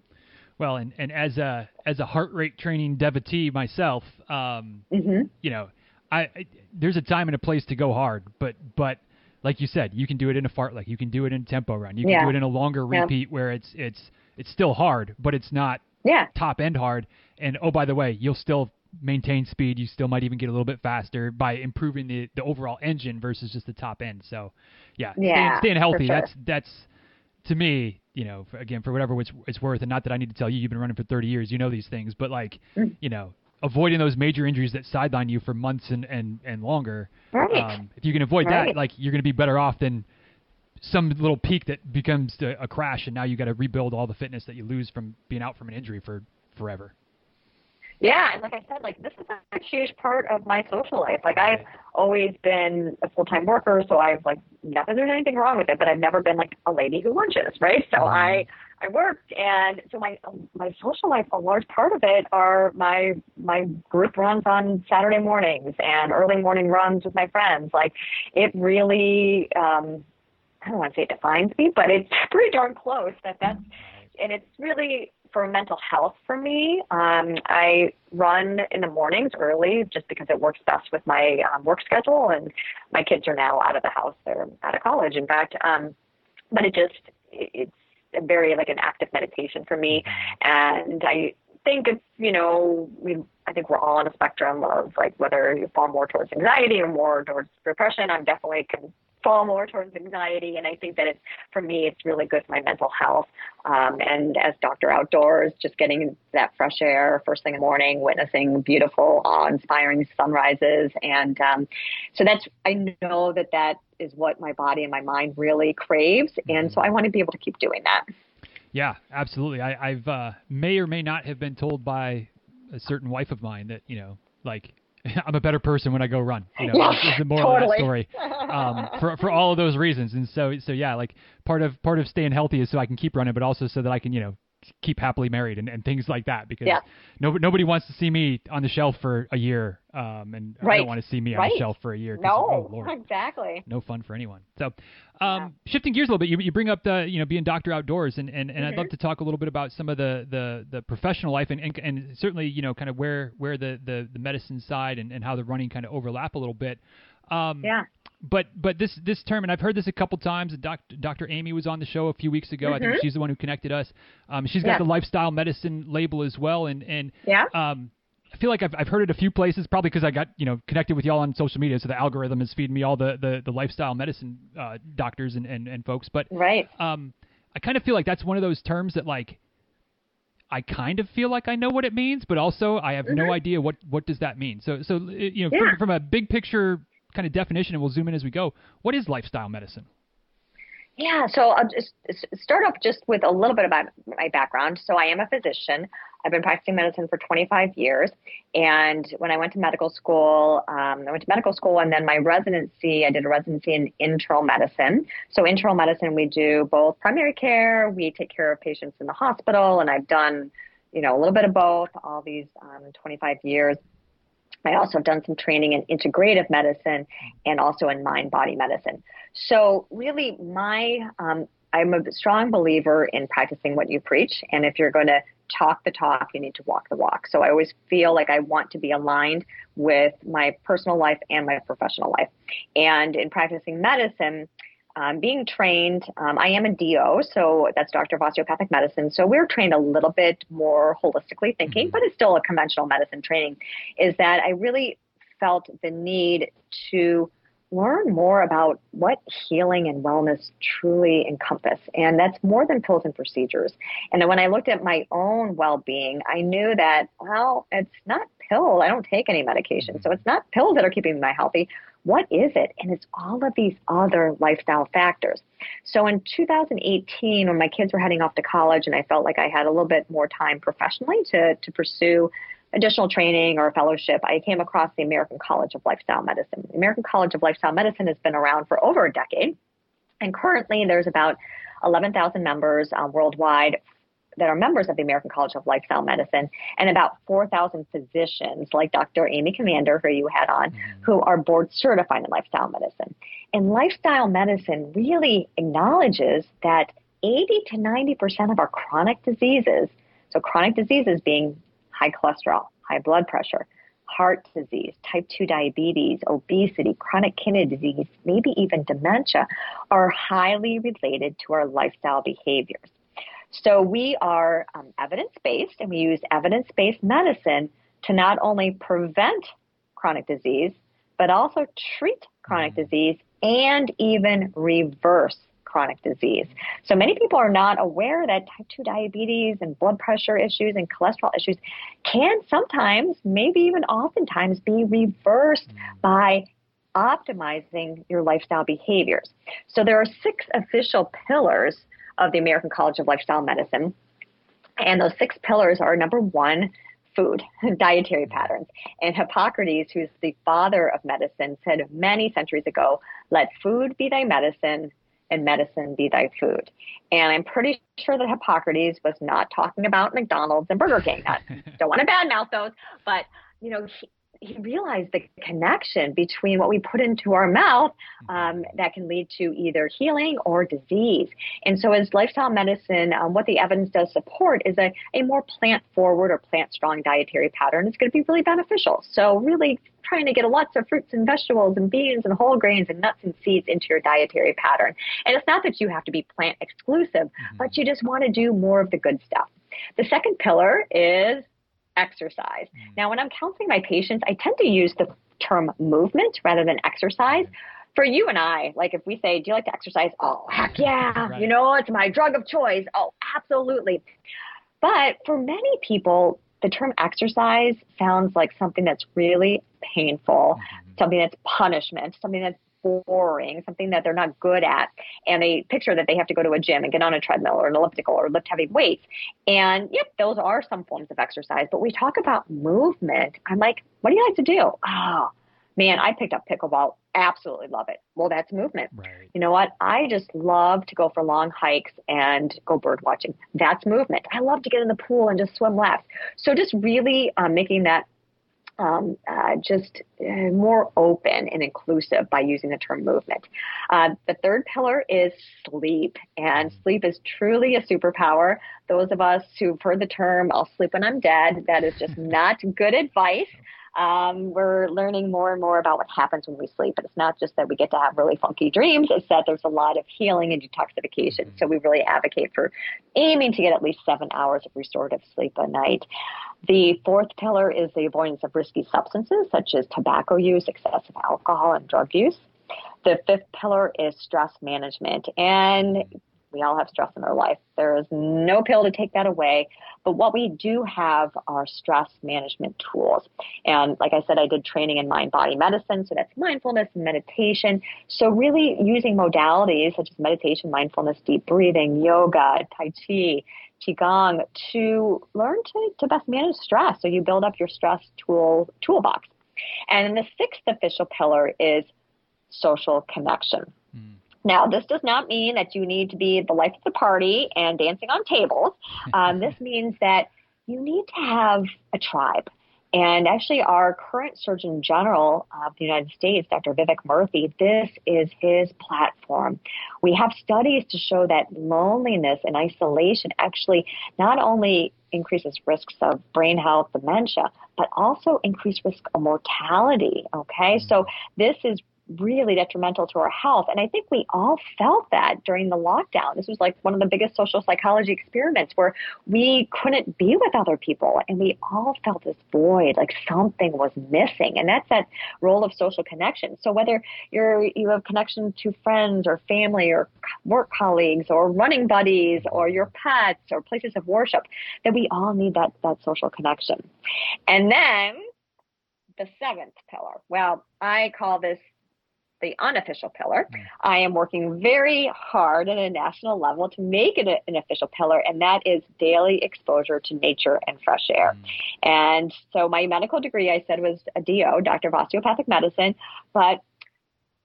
Well, and, and as a as a heart rate training devotee myself, um, mm-hmm. you know, I, I, there's a time and a place to go hard, but but like you said, you can do it in a fartlek, you can do it in a tempo run, you can yeah. do it in a longer repeat yeah. where it's it's it's still hard, but it's not yeah. top end hard. And oh, by the way, you'll still maintain speed. You still might even get a little bit faster by improving the the overall engine versus just the top end. So yeah, yeah staying, staying healthy. Sure. That's that's to me, you know, for, again for whatever it's, it's worth, and not that I need to tell you, you've been running for 30 years, you know these things, but like, mm. you know, avoiding those major injuries that sideline you for months and and and longer. Right. Um, if you can avoid right. that, like you're going to be better off than some little peak that becomes a, a crash, and now you got to rebuild all the fitness that you lose from being out from an injury for forever. Yeah, and like I said, like this is a huge part of my social life. Like I've always been a full time worker, so I've like not there's anything wrong with it, but I've never been like a lady who lunches, right? So mm-hmm. I I worked, and so my my social life, a large part of it are my my group runs on Saturday mornings and early morning runs with my friends. Like it really, um, I don't want to say it defines me, but it's (laughs) pretty darn close. That that's and it's really for mental health for me. Um, I run in the mornings early just because it works best with my um, work schedule, and my kids are now out of the house; they're out of college, in fact. Um, but it just it's very like an active meditation for me. And I think it's, you know, we, I think we're all on a spectrum of like whether you fall more towards anxiety or more towards depression. I'm definitely can fall more towards anxiety. And I think that it's, for me, it's really good for my mental health. Um, and as Doctor Outdoors, just getting that fresh air first thing in the morning, witnessing beautiful, awe-inspiring sunrises. And um, so that's, I know that that is what my body and my mind really craves. And so I want to be able to keep doing that. Yeah, absolutely. I, I've uh, may or may not have been told by a certain wife of mine that you know, like I'm a better person when I go run. You know, yeah, is the moral totally. of that story. Um, for for all of those reasons, and so so yeah, like part of part of staying healthy is so I can keep running, but also so that I can you know keep happily married and, and things like that because yeah. nobody nobody wants to see me on the shelf for a year um, and right. I don't want to see me on right. the shelf for a year. No, oh, Lord. exactly. No fun for anyone. So, um, yeah. shifting gears a little bit, you, you bring up the you know being doctor outdoors, and, and, and mm-hmm. I'd love to talk a little bit about some of the, the, the professional life and, and, and certainly you know kind of where where the, the, the medicine side and, and how the running kind of overlap a little bit. Um, yeah but but this this term, and I've heard this a couple times. Dr. Dr. Amy was on the show a few weeks ago. Mm-hmm. I think she's the one who connected us. Um, she's got yeah. the lifestyle medicine label as well, and and yeah. Um, I feel like I've I've heard it a few places, probably because I got you know connected with y'all on social media, so the algorithm is feeding me all the the, the lifestyle medicine uh, doctors and, and and folks. But right. Um, I kind of feel like that's one of those terms that like. I kind of feel like I know what it means, but also I have mm-hmm. no idea what what does that mean. So so you know yeah. from, from a big picture kind of definition, and we'll zoom in as we go. What is lifestyle medicine? Yeah, so I'll just start off just with a little bit about my background. So I am a physician. I've been practicing medicine for 25 years, and when I went to medical school, um, I went to medical school, and then my residency, I did a residency in internal medicine. So internal medicine, we do both primary care, we take care of patients in the hospital, and I've done, you know, a little bit of both all these um, 25 years. I also have done some training in integrative medicine and also in mind body medicine. So, really, my um, I'm a strong believer in practicing what you preach. And if you're going to talk the talk, you need to walk the walk. So, I always feel like I want to be aligned with my personal life and my professional life. And in practicing medicine, um, being trained, um, I am a DO, so that's Doctor of Osteopathic Medicine. So we're trained a little bit more holistically thinking, mm-hmm. but it's still a conventional medicine training. Is that I really felt the need to learn more about what healing and wellness truly encompass. And that's more than pills and procedures. And then when I looked at my own well being, I knew that, well, it's not pills. I don't take any medication. So it's not pills that are keeping me healthy. What is it? And it's all of these other lifestyle factors. So in 2018, when my kids were heading off to college and I felt like I had a little bit more time professionally to, to pursue additional training or a fellowship, I came across the American College of Lifestyle Medicine. The American College of Lifestyle Medicine has been around for over a decade. And currently there's about 11,000 members uh, worldwide that are members of the American College of Lifestyle Medicine, and about 4,000 physicians, like Dr. Amy Comander, who you had on, mm-hmm. who are board certified in lifestyle medicine. And lifestyle medicine really acknowledges that 80 to 90% of our chronic diseases, so chronic diseases being high cholesterol, high blood pressure, heart disease, type 2 diabetes, obesity, chronic kidney disease, maybe even dementia, are highly related to our lifestyle behaviors. So we are um, evidence based and we use evidence based medicine to not only prevent chronic disease, but also treat chronic mm-hmm. disease and even reverse chronic disease. So many people are not aware that type 2 diabetes and blood pressure issues and cholesterol issues can sometimes, maybe even oftentimes, be reversed mm-hmm. by optimizing your lifestyle behaviors. So there are six official pillars of the American College of Lifestyle Medicine. And those six pillars are number one, food, (laughs) dietary patterns. And Hippocrates, who's the father of medicine, said many centuries ago, let food be thy medicine and medicine be thy food. And I'm pretty sure that Hippocrates was not talking about McDonald's and Burger King. I (laughs) don't want to badmouth those, but you know, he, he realized the connection between what we put into our mouth um, that can lead to either healing or disease. And so, as lifestyle medicine, um, what the evidence does support is a, a more plant forward or plant strong dietary pattern is going to be really beneficial. So, really trying to get lots of fruits and vegetables and beans and whole grains and nuts and seeds into your dietary pattern. And it's not that you have to be plant exclusive, mm-hmm. but you just want to do more of the good stuff. The second pillar is exercise. Mm-hmm. Now, when I'm counseling my patients, I tend to use the term movement rather than exercise. For you and I, like if we say, Do you like to exercise? Oh, heck (laughs) yeah. Right. You know, it's my drug of choice. Oh, absolutely. But for many people, the term exercise sounds like something that's really painful, mm-hmm. something that's punishment, something that's boring, something that they're not good at, and they picture that they have to go to a gym and get on a treadmill or an elliptical or lift heavy weights. And yep, those are some forms of exercise. But we talk about movement. I'm like, what do you like to do? Oh, man, I picked up pickleball. Absolutely love it. Well, that's movement. Right. You know what? I just love to go for long hikes and go bird watching. That's movement. I love to get in the pool and just swim laps. So just really um, making that um, uh, just uh, more open and inclusive by using the term movement. Uh, the third pillar is sleep, and sleep is truly a superpower. Those of us who've heard the term, I'll sleep when I'm dead, that is just (laughs) not good advice. Um, we're learning more and more about what happens when we sleep. And it's not just that we get to have really funky dreams, it's that there's a lot of healing and detoxification. So we really advocate for aiming to get at least seven hours of restorative sleep a night. The fourth pillar is the avoidance of risky substances such as tobacco use, excessive alcohol, and drug use. The fifth pillar is stress management. And we all have stress in our life. There is no pill to take that away. But what we do have are stress management tools. And like I said, I did training in mind body medicine. So that's mindfulness and meditation. So really using modalities such as meditation, mindfulness, deep breathing, yoga, Tai Chi, Qigong to learn to, to best manage stress. So you build up your stress tool toolbox. And the sixth official pillar is social connection. Now, this does not mean that you need to be the life of the party and dancing on tables. (laughs) Um, this means that you need to have a tribe. And actually, our current Surgeon General of the United States, Dr. Vivek Murthy, this is his platform. We have studies to show that loneliness and isolation actually not only increases risks of brain health, dementia, but also increased risk of mortality. Okay, so this is really detrimental to our health. And I think we all felt that during the lockdown. This was like one of the biggest social psychology experiments where we couldn't be with other people and we all felt this void, like something was missing. And that's that role of social connection. So whether you're you have connection to friends or family or work colleagues or running buddies or your pets or places of worship, that we all need that that social connection. And then the seventh pillar. Well, I call this the unofficial pillar. Mm. I am working very hard at a national level to make it an official pillar, and that is daily exposure to nature and fresh air. Mm. And so my medical degree, I said, was a DO, Doctor of Osteopathic Medicine, but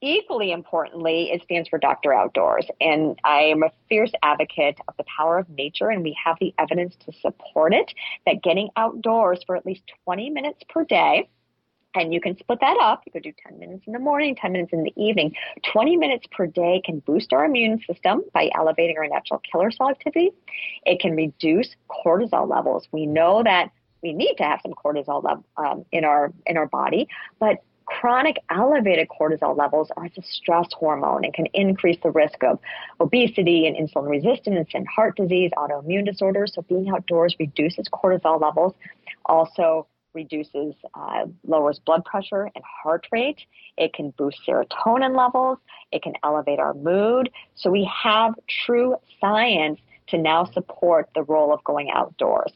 equally importantly, it stands for Doctor Outdoors. And I am a fierce advocate of the power of nature, and we have the evidence to support it that getting outdoors for at least 20 minutes per day and you can split that up. You could do 10 minutes in the morning, 10 minutes in the evening. 20 minutes per day can boost our immune system by elevating our natural killer cell activity. It can reduce cortisol levels. We know that we need to have some cortisol um, in our in our body, but chronic elevated cortisol levels are a stress hormone and can increase the risk of obesity and insulin resistance and heart disease, autoimmune disorders. So being outdoors reduces cortisol levels. Also reduces, uh, lowers blood pressure and heart rate. It can boost serotonin levels. It can elevate our mood. So we have true science to now support the role of going outdoors.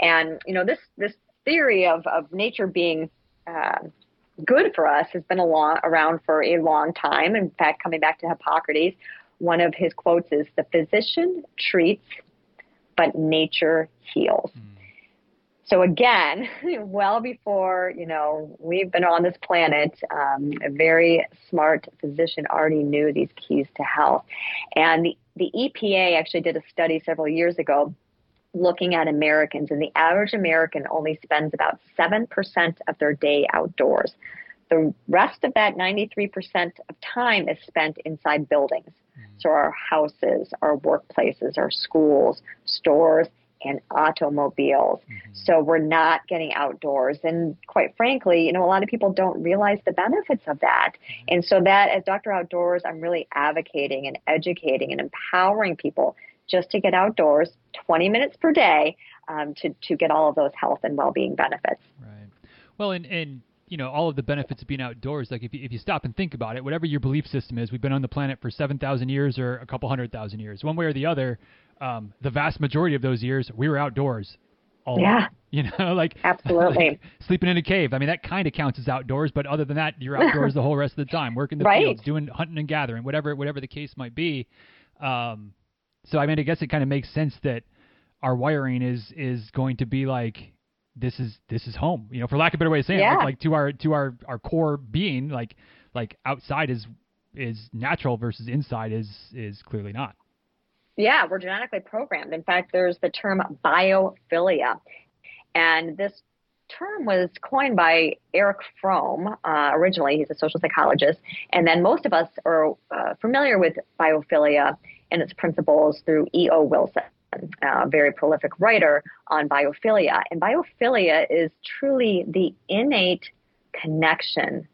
And, you know, this, this theory of, of nature being, uh, good for us has been long, around for a long time. In fact, coming back to Hippocrates, one of his quotes is the physician treats, but nature heals. Mm. So again, (laughs) well before you know we've been on this planet, um, a very smart physician already knew these keys to health, and the, the EPA actually did a study several years ago looking at Americans, and the average American only spends about 7% of their day outdoors. The rest of that 93% of time is spent inside buildings. Mm-hmm. So, our houses, our workplaces, our schools, stores, and automobiles. Mm-hmm. So we're not getting outdoors. And quite frankly, you know, a lot of people don't realize the benefits of that. Mm-hmm. And so that as Dr. Outdoors, I'm really advocating and educating and empowering people just to get outdoors 20 minutes per day um, to, to get all of those health and well-being benefits. Right. Well, and, and you know all of the benefits of being outdoors like if you, if you stop and think about it whatever your belief system is we've been on the planet for 7000 years or a couple hundred thousand years one way or the other um, the vast majority of those years we were outdoors. All yeah. (laughs) You know, like (laughs) absolutely like sleeping in a cave. I mean, that kind of counts as outdoors, but other than that, you're (laughs) outdoors the whole rest of the time, working the right. fields, doing hunting and gathering, whatever whatever the case might be. Um, so I mean, I guess it kind of makes sense that our wiring is is going to be like this is this is home. You know, for lack of a better way of saying yeah. it, like, like to our to our our core being, like like outside is is natural versus inside is is clearly not. Yeah, we're genetically programmed. In fact, there's the term biophilia. And this term was coined by Erich Fromm. Uh, originally, he's a social psychologist. And then most of us are uh, familiar with biophilia and its principles through E.O. Wilson, a very prolific writer on biophilia. And biophilia is truly the innate connection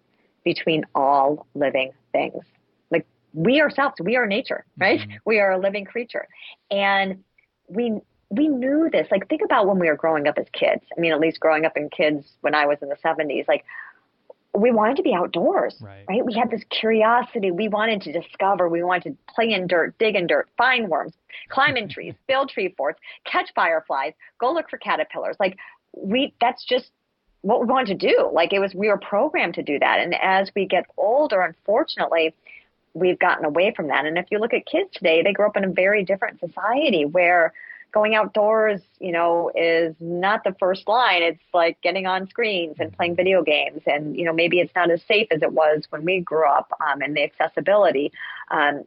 between all living things Like we ourselves, we are nature, right? Mm-hmm. We are a living creature. And we we knew this. Like think about when we were growing up as kids. I mean, at least growing up in kids when I was in the 70s, like we wanted to be outdoors, right. right? We had this curiosity. We wanted to discover. We wanted to play in dirt, dig in dirt, find worms, climb in (laughs) trees, build tree forts, catch fireflies, go look for caterpillars. Like we, that's just what we wanted to do. Like it was, we were programmed to do that. And as we get older, unfortunately, we've gotten away from that. And if you look at kids today, they grow up in a very different society where going outdoors, you know, is not the first line. It's like getting on screens and playing video games. And, you know, maybe it's not as safe as it was when we grew up um, and the accessibility. Um,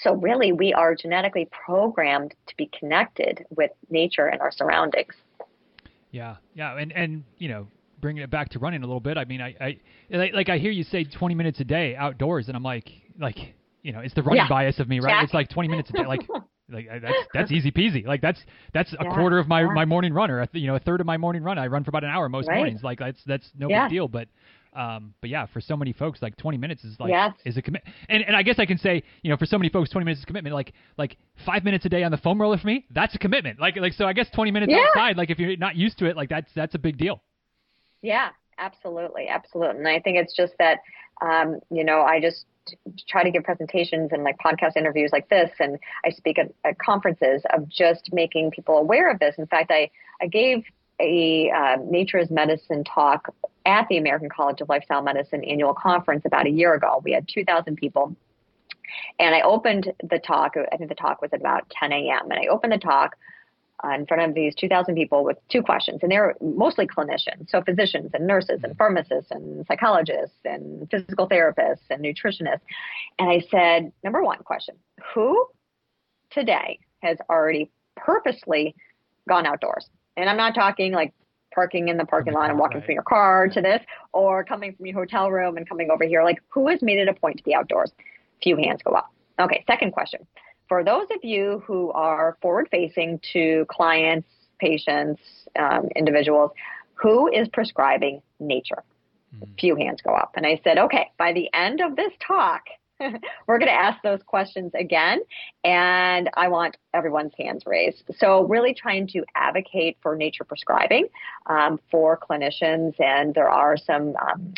so really, we are genetically programmed to be connected with nature and our surroundings. Yeah, yeah, and and you know, bringing it back to running a little bit. I mean, I, I like I hear you say 20 minutes a day outdoors, and I'm like, like you know, it's the running yeah. bias of me, right? It's like 20 minutes a day, like. (laughs) Like that's that's easy peasy. Like that's that's a (laughs) yeah, quarter of my, yeah. my morning run, or you know a third of my morning run. I run for about an hour most right. mornings. Like that's that's no yeah. big deal. But um, but yeah, for so many folks, like 20 minutes is like yes. is a commitment. And and I guess I can say, you know, for so many folks, 20 minutes is a commitment. Like like five minutes a day on the foam roller for me, that's a commitment. Like like so, I guess 20 minutes outside, like if you're not used to it, like that's that's a big deal. Yeah, absolutely, absolutely. And I think it's just that, um, you know, I just try to give presentations and like podcast interviews like this, and I speak at, at conferences of just making people aware of this. In fact, I I gave a uh, Nature is Medicine talk at the American College of Lifestyle Medicine annual conference about a year ago. We had 2,000 people. And I opened the talk, I think the talk was at about 10 a.m. And I opened the talk uh, in front of these 2,000 people with two questions, and they're mostly clinicians, so physicians and nurses and pharmacists and psychologists and physical therapists and nutritionists. And I said, number one question, who today has already purposely gone outdoors? And I'm not talking like parking in the parking lot and walking right. from your car to this, or coming from your hotel room and coming over here. Like, who has made it a point to be outdoors? Few hands go up. Okay, second question for those of you who are forward facing to clients, patients, um, individuals, who is prescribing nature? Mm-hmm. A few hands go up. And I said, okay, by the end of this talk, (laughs) we're going to ask those questions again, and I want everyone's hands raised. So, really trying to advocate for nature prescribing um, for clinicians, and there are some um,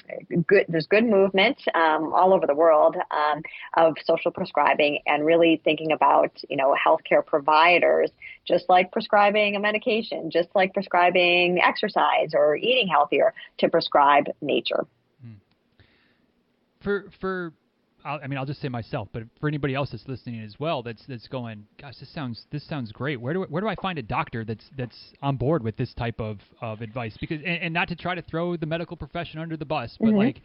good. There's good movement um, all over the world um, of social prescribing, and really thinking about you know healthcare providers, just like prescribing a medication, just like prescribing exercise or eating healthier, to prescribe nature. Hmm. For for i mean, I'll just say myself, but for anybody else that's listening as well, that's that's going, gosh, this sounds this sounds great. Where do where do I find a doctor that's that's on board with this type of, of advice? Because and, and not to try to throw the medical profession under the bus, but mm-hmm. like,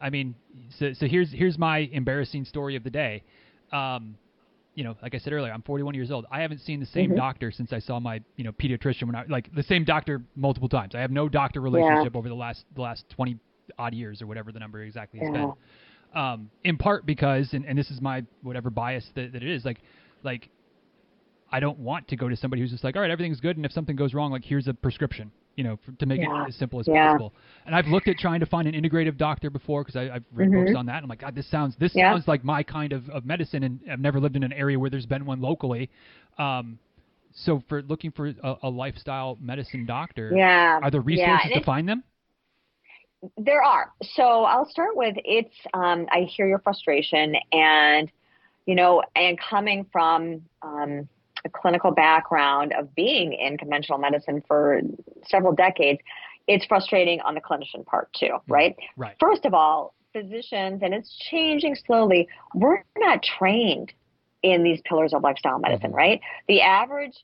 I mean, so so here's here's my embarrassing story of the day. Um, you know, like I said earlier, I'm 41 years old. I haven't seen the same Mhm. doctor since I saw my, you know, pediatrician when I like the same doctor multiple times. I have no doctor relationship over the last the last 20 odd years or whatever the number exactly has Yeah. been. Um, in part because, and, and this is my whatever bias that, that it is, like, like I don't want to go to somebody who's just like, all right, everything's good, and if something goes wrong, like here's a prescription, you know, for, to make Yeah. it as simple as Yeah. possible. And I've looked at trying to find an integrative doctor before because I've read Mhm. books on that. And I'm like, God, this sounds this Yeah. sounds like my kind of, of medicine, and I've never lived in an area where there's been one locally. Um, so for looking for a, a lifestyle medicine doctor, Yeah. are there resources to find them? There are. So I'll start with it's. Um, I hear your frustration, and you know, and coming from um, a clinical background of being in conventional medicine for several decades, it's frustrating on the clinician part too, right? Right. First of all, physicians, and it's changing slowly. We're not trained in these pillars of lifestyle medicine, Mhm. right? The average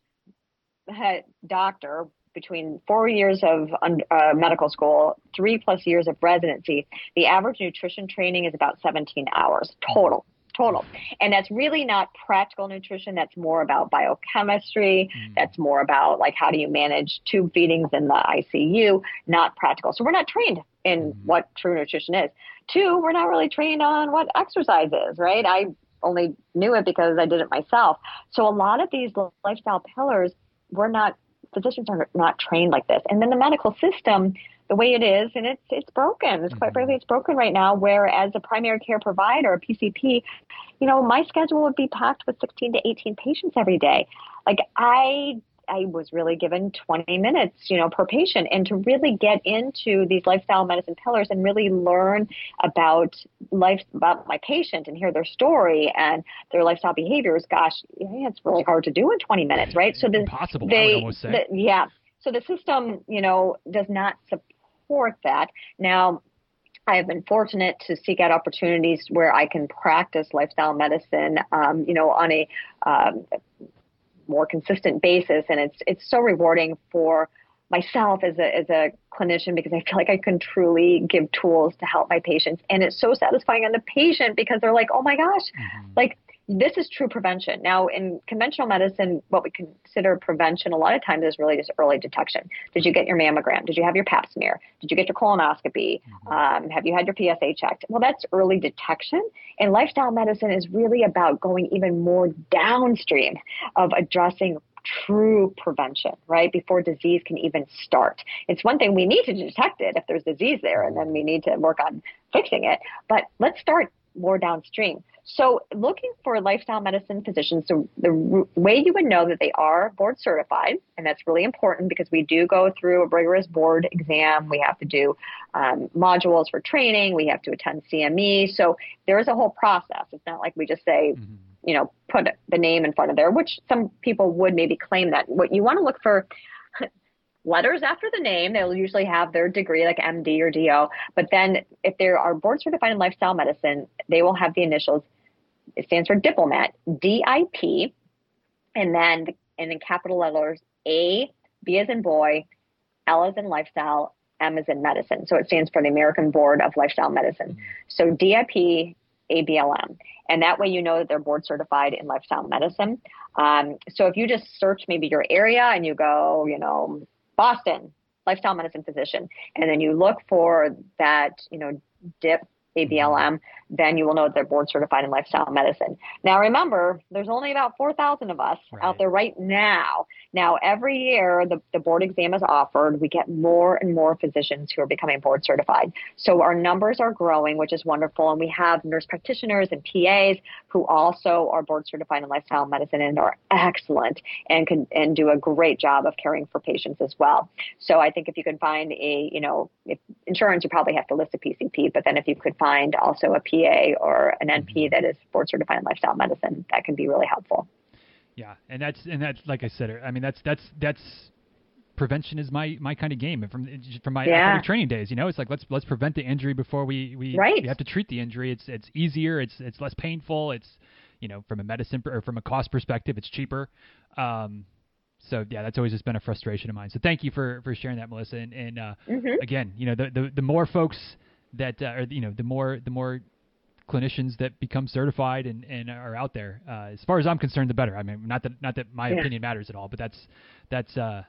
uh, doctor between four years of uh, medical school, three plus years of residency, the average nutrition training is about 17 hours total. Total. And that's really not practical nutrition. That's more about biochemistry. Mm. That's more about like how do you manage tube feedings in the ICU, not practical. So we're not trained in Mhm. what true nutrition is. Two, we're not really trained on what exercise is, right? I only knew it because I did it myself. So a lot of these lifestyle pillars, we're not physicians are not trained like this. And then the medical system, the way it is, and it's it's broken. It's quite Mhm. frankly, it's broken right now. Where as a primary care provider, a PCP, you know, my schedule would be packed with 16 to 18 patients every day. Like I I was really given 20 minutes, you know, per patient. And to really get into these lifestyle medicine pillars and really learn about life, about my patient and hear their story and their lifestyle behaviors, gosh, it's really hard to do in 20 minutes, right? So the, Impossible, they, would almost say. the- yeah. So the system, you know, does not support that. Now, I have been fortunate to seek out opportunities where I can practice lifestyle medicine, um, you know, on a um, more consistent basis, and it's it's so rewarding for myself as a as a clinician because I feel like I can truly give tools to help my patients, and it's so satisfying on the patient because they're like, oh my gosh, Mhm. like this is true prevention. Now, in conventional medicine, what we consider prevention a lot of times is really just early detection. Did you get your mammogram? Did you have your pap smear? Did you get your colonoscopy? Mhm. Um, have you had your PSA checked? Well, that's early detection. And lifestyle medicine is really about going even more downstream of addressing true prevention, right? Before disease can even start. It's one thing we need to detect it if there's disease there, and then we need to work on fixing it. But let's start more downstream. So, looking for lifestyle medicine physicians, so the r- way you would know that they are board certified, and that's really important because we do go through a rigorous board exam. We have to do um, modules for training. We have to attend CME. So, there is a whole process. It's not like we just say, Mhm. you know, put the name in front of there, which some people would maybe claim that. What you want to look for letters after the name, they'll usually have their degree like MD or DO. But then if they are board certified in lifestyle medicine, they will have the initials. It stands for diplomat, DIP, and then and in capital letters A, B as in boy, L as in lifestyle, M as in medicine. So it stands for the American Board of Lifestyle Medicine. So DIP, ABLM. And that way you know that they're board certified in lifestyle medicine. Um, so if you just search maybe your area and you go, you know, Boston, lifestyle medicine physician, and then you look for that, you know, DIP, ABLM, then you will know that they're board certified in lifestyle medicine. Now remember, there's only about 4,000 of us Right. out there right now. Now every year the, the board exam is offered. We get more and more physicians who are becoming board certified. So our numbers are growing, which is wonderful. And we have nurse practitioners and PAs who also are board certified in lifestyle medicine and are excellent and can and do a great job of caring for patients as well. So I think if you can find a, you know, if insurance, you probably have to list a PCP, but then if you could find also a PA or an NP that is board certified in lifestyle medicine, that can be really helpful. Yeah, and that's and that's like I said. I mean, that's that's that's prevention is my my kind of game. From from my Yeah. training days, you know, it's like let's let's prevent the injury before we we, Right. we have to treat the injury. It's it's easier. It's it's less painful. It's you know from a medicine or from a cost perspective, it's cheaper. Um, so yeah, that's always just been a frustration of mine. So thank you for for sharing that, Melissa. And, and uh, Mhm. again, you know, the, the the more folks that uh, or you know, the more the more clinicians that become certified and, and are out there. Uh, as far as I'm concerned, the better. I mean, not that not that my yeah. opinion matters at all, but that's that's uh,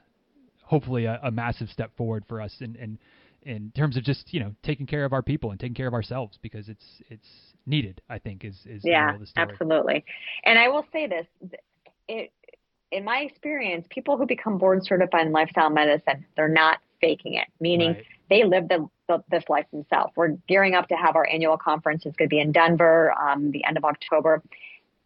hopefully a, a, massive step forward for us in, in in terms of just you know taking care of our people and taking care of ourselves because it's it's needed. I think is is yeah absolutely. And I will say this: it, in my experience, people who become board certified in lifestyle medicine, they're not faking it, meaning right. They live the, the, this life themselves. We're gearing up to have our annual conference. It's going to be in Denver um, the end of October.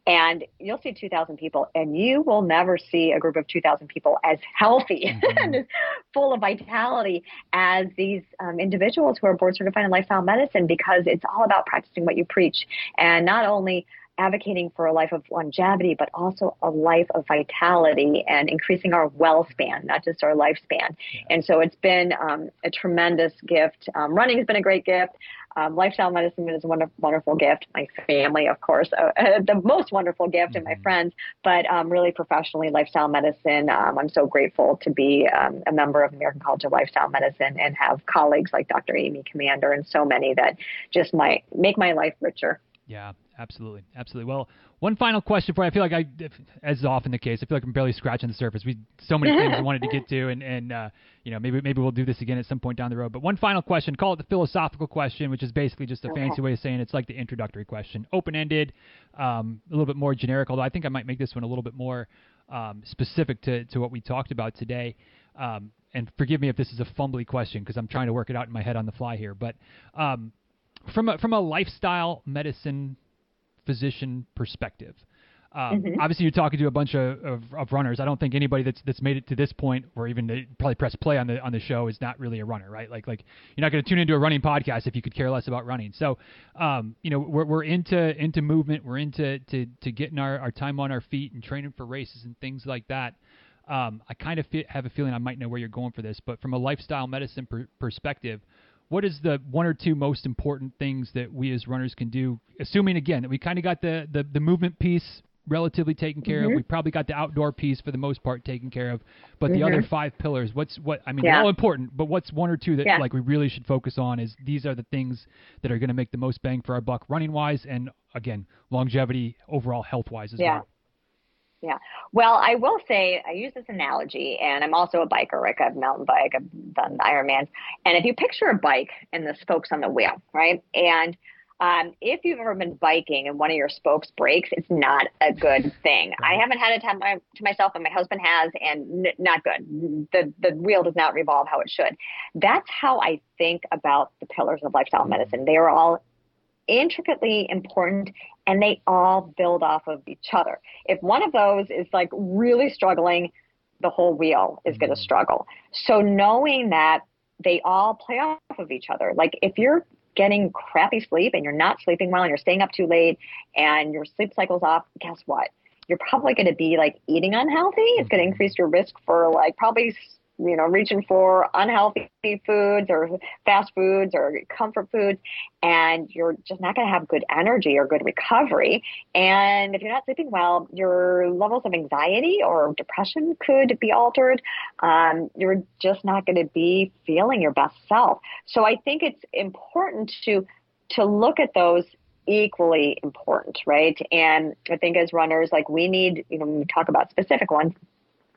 And you'll see 2,000 people, and you will never see a group of 2,000 people as healthy (laughs) mm-hmm. and as full of vitality as these um, individuals who are board certified in lifestyle medicine because it's all about practicing what you preach. And not only advocating for a life of longevity, but also a life of vitality and increasing our well span, not just our lifespan. Yeah. And so it's been um, a tremendous gift. Um, running has been a great gift. Um, lifestyle medicine is a wonderful, wonderful gift. My family, of course, uh, the most wonderful gift, mm-hmm. and my mm-hmm. friends. But um, really, professionally, lifestyle medicine. Um, I'm so grateful to be um, a member of the American College of Lifestyle Medicine and have colleagues like Dr. Amy Comander and so many that just might make my life richer. Yeah, absolutely, absolutely. Well, one final question for you. I feel like I, as is often the case, I feel like I'm barely scratching the surface. We so many things I wanted to get to, (laughs) and and uh, you know maybe maybe we'll do this again at some point down the road. But one final question, call it the philosophical question, which is basically just a okay. fancy way of saying it's like the introductory question, open ended, um, a little bit more generic. Although I think I might make this one a little bit more um, specific to to what we talked about today. Um, and forgive me if this is a fumbly question because I'm trying to work it out in my head on the fly here. But um, from a, from a lifestyle medicine physician perspective. Um, mm-hmm. Obviously, you're talking to a bunch of, of, of, runners. I don't think anybody that's that's made it to this point, or even probably press play on the on the show, is not really a runner, right? Like like you're not going to tune into a running podcast if you could care less about running. So, um, you know, we're we're into into movement. We're into to to getting our, our time on our feet and training for races and things like that. Um, I kind of fe- have a feeling I might know where you're going for this, but from a lifestyle medicine per- perspective, what is the one or two most important things that we as runners can do assuming again that we kind of got the, the, the movement piece relatively taken care mm-hmm. of we probably got the outdoor piece for the most part taken care of but mm-hmm. the other five pillars what's what i mean yeah. they're all important but what's one or two that yeah. like we really should focus on is these are the things that are going to make the most bang for our buck running wise and again longevity overall health wise as yeah. well yeah. Well, I will say I use this analogy, and I'm also a biker. Right, I've mountain bike, I've done the Ironmans, and if you picture a bike and the spokes on the wheel, right, and um, if you've ever been biking and one of your spokes breaks, it's not a good thing. I haven't had it to, to myself, and my husband has, and n- not good. The the wheel does not revolve how it should. That's how I think about the pillars of lifestyle medicine. They are all intricately important and they all build off of each other. If one of those is like really struggling, the whole wheel is going to mm-hmm. struggle. So knowing that they all play off of each other. Like if you're getting crappy sleep and you're not sleeping well and you're staying up too late and your sleep cycle's off, guess what? You're probably going to be like eating unhealthy. It's going to mm-hmm. increase your risk for like probably you know, reaching for unhealthy foods or fast foods or comfort foods, and you're just not going to have good energy or good recovery. And if you're not sleeping well, your levels of anxiety or depression could be altered. Um, you're just not going to be feeling your best self. So I think it's important to to look at those equally important, right? And I think as runners, like we need, you know, when we talk about specific ones,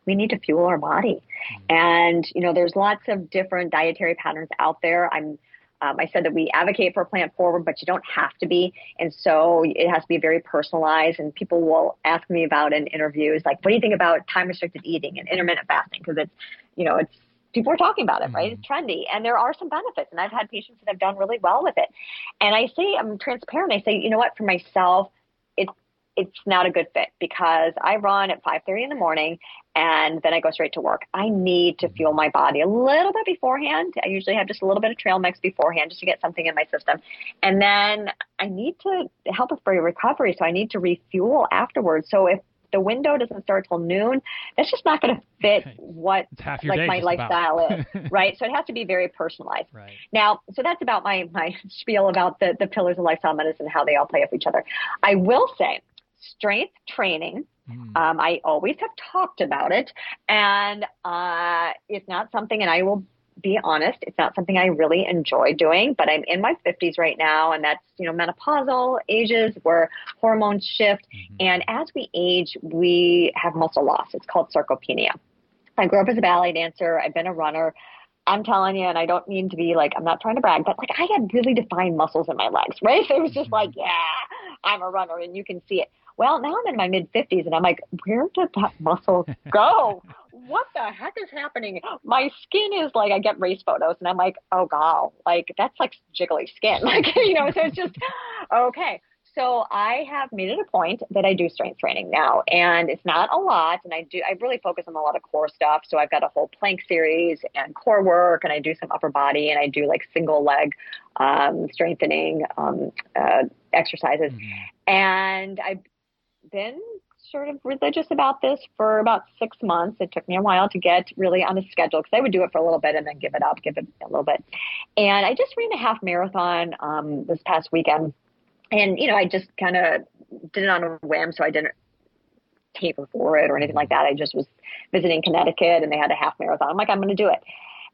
we need to fuel our body. Mm-hmm. And, you know, there's lots of different dietary patterns out there. I'm, um, I said that we advocate for plant forward, but you don't have to be. And so it has to be very personalized. And people will ask me about in interviews, like, what do you think about time restricted eating and intermittent fasting? Because it's, you know, it's, people are talking about it, right? Mm-hmm. It's trendy. And there are some benefits. And I've had patients that have done really well with it. And I say, I'm transparent. I say, you know what, for myself, it's it's not a good fit because I run at 5:30 in the morning and then I go straight to work. I need to fuel my body a little bit beforehand. I usually have just a little bit of trail mix beforehand just to get something in my system. And then I need to help with my recovery, so I need to refuel afterwards. So if the window doesn't start till noon, that's just not going to fit what like my lifestyle is, (laughs) right? So it has to be very personalized. Right. Now, so that's about my my (laughs) spiel about the the pillars of lifestyle medicine, and how they all play off each other. I will say strength training. Mm. Um, I always have talked about it, and uh, it's not something, and I will be honest, it's not something I really enjoy doing, but I'm in my 50s right now, and that's, you know, menopausal ages where hormones shift. Mm-hmm. And as we age, we have muscle loss. It's called sarcopenia. I grew up as a ballet dancer, I've been a runner. I'm telling you, and I don't mean to be like, I'm not trying to brag, but like I had really defined muscles in my legs, right? (laughs) So it was just mm-hmm. like, yeah, I'm a runner, and you can see it. Well, now I'm in my mid 50s, and I'm like, where did that (laughs) muscle go? what the heck is happening? My skin is like, I get race photos, and I'm like, oh, god, like that's like jiggly skin. (laughs) Like, you know, so it's just, okay. So I have made it a point that I do strength training now, and it's not a lot. And I do I really focus on a lot of core stuff. So I've got a whole plank series and core work, and I do some upper body, and I do like single leg um, strengthening um, uh, exercises. Mm-hmm. And I've been sort of religious about this for about six months. It took me a while to get really on a schedule because I would do it for a little bit and then give it up, give it a little bit. And I just ran a half marathon um, this past weekend and you know, I just kind of did it on a whim, so I didn't taper for it or anything like that. I just was visiting Connecticut, and they had a half marathon. I'm like, I'm going to do it.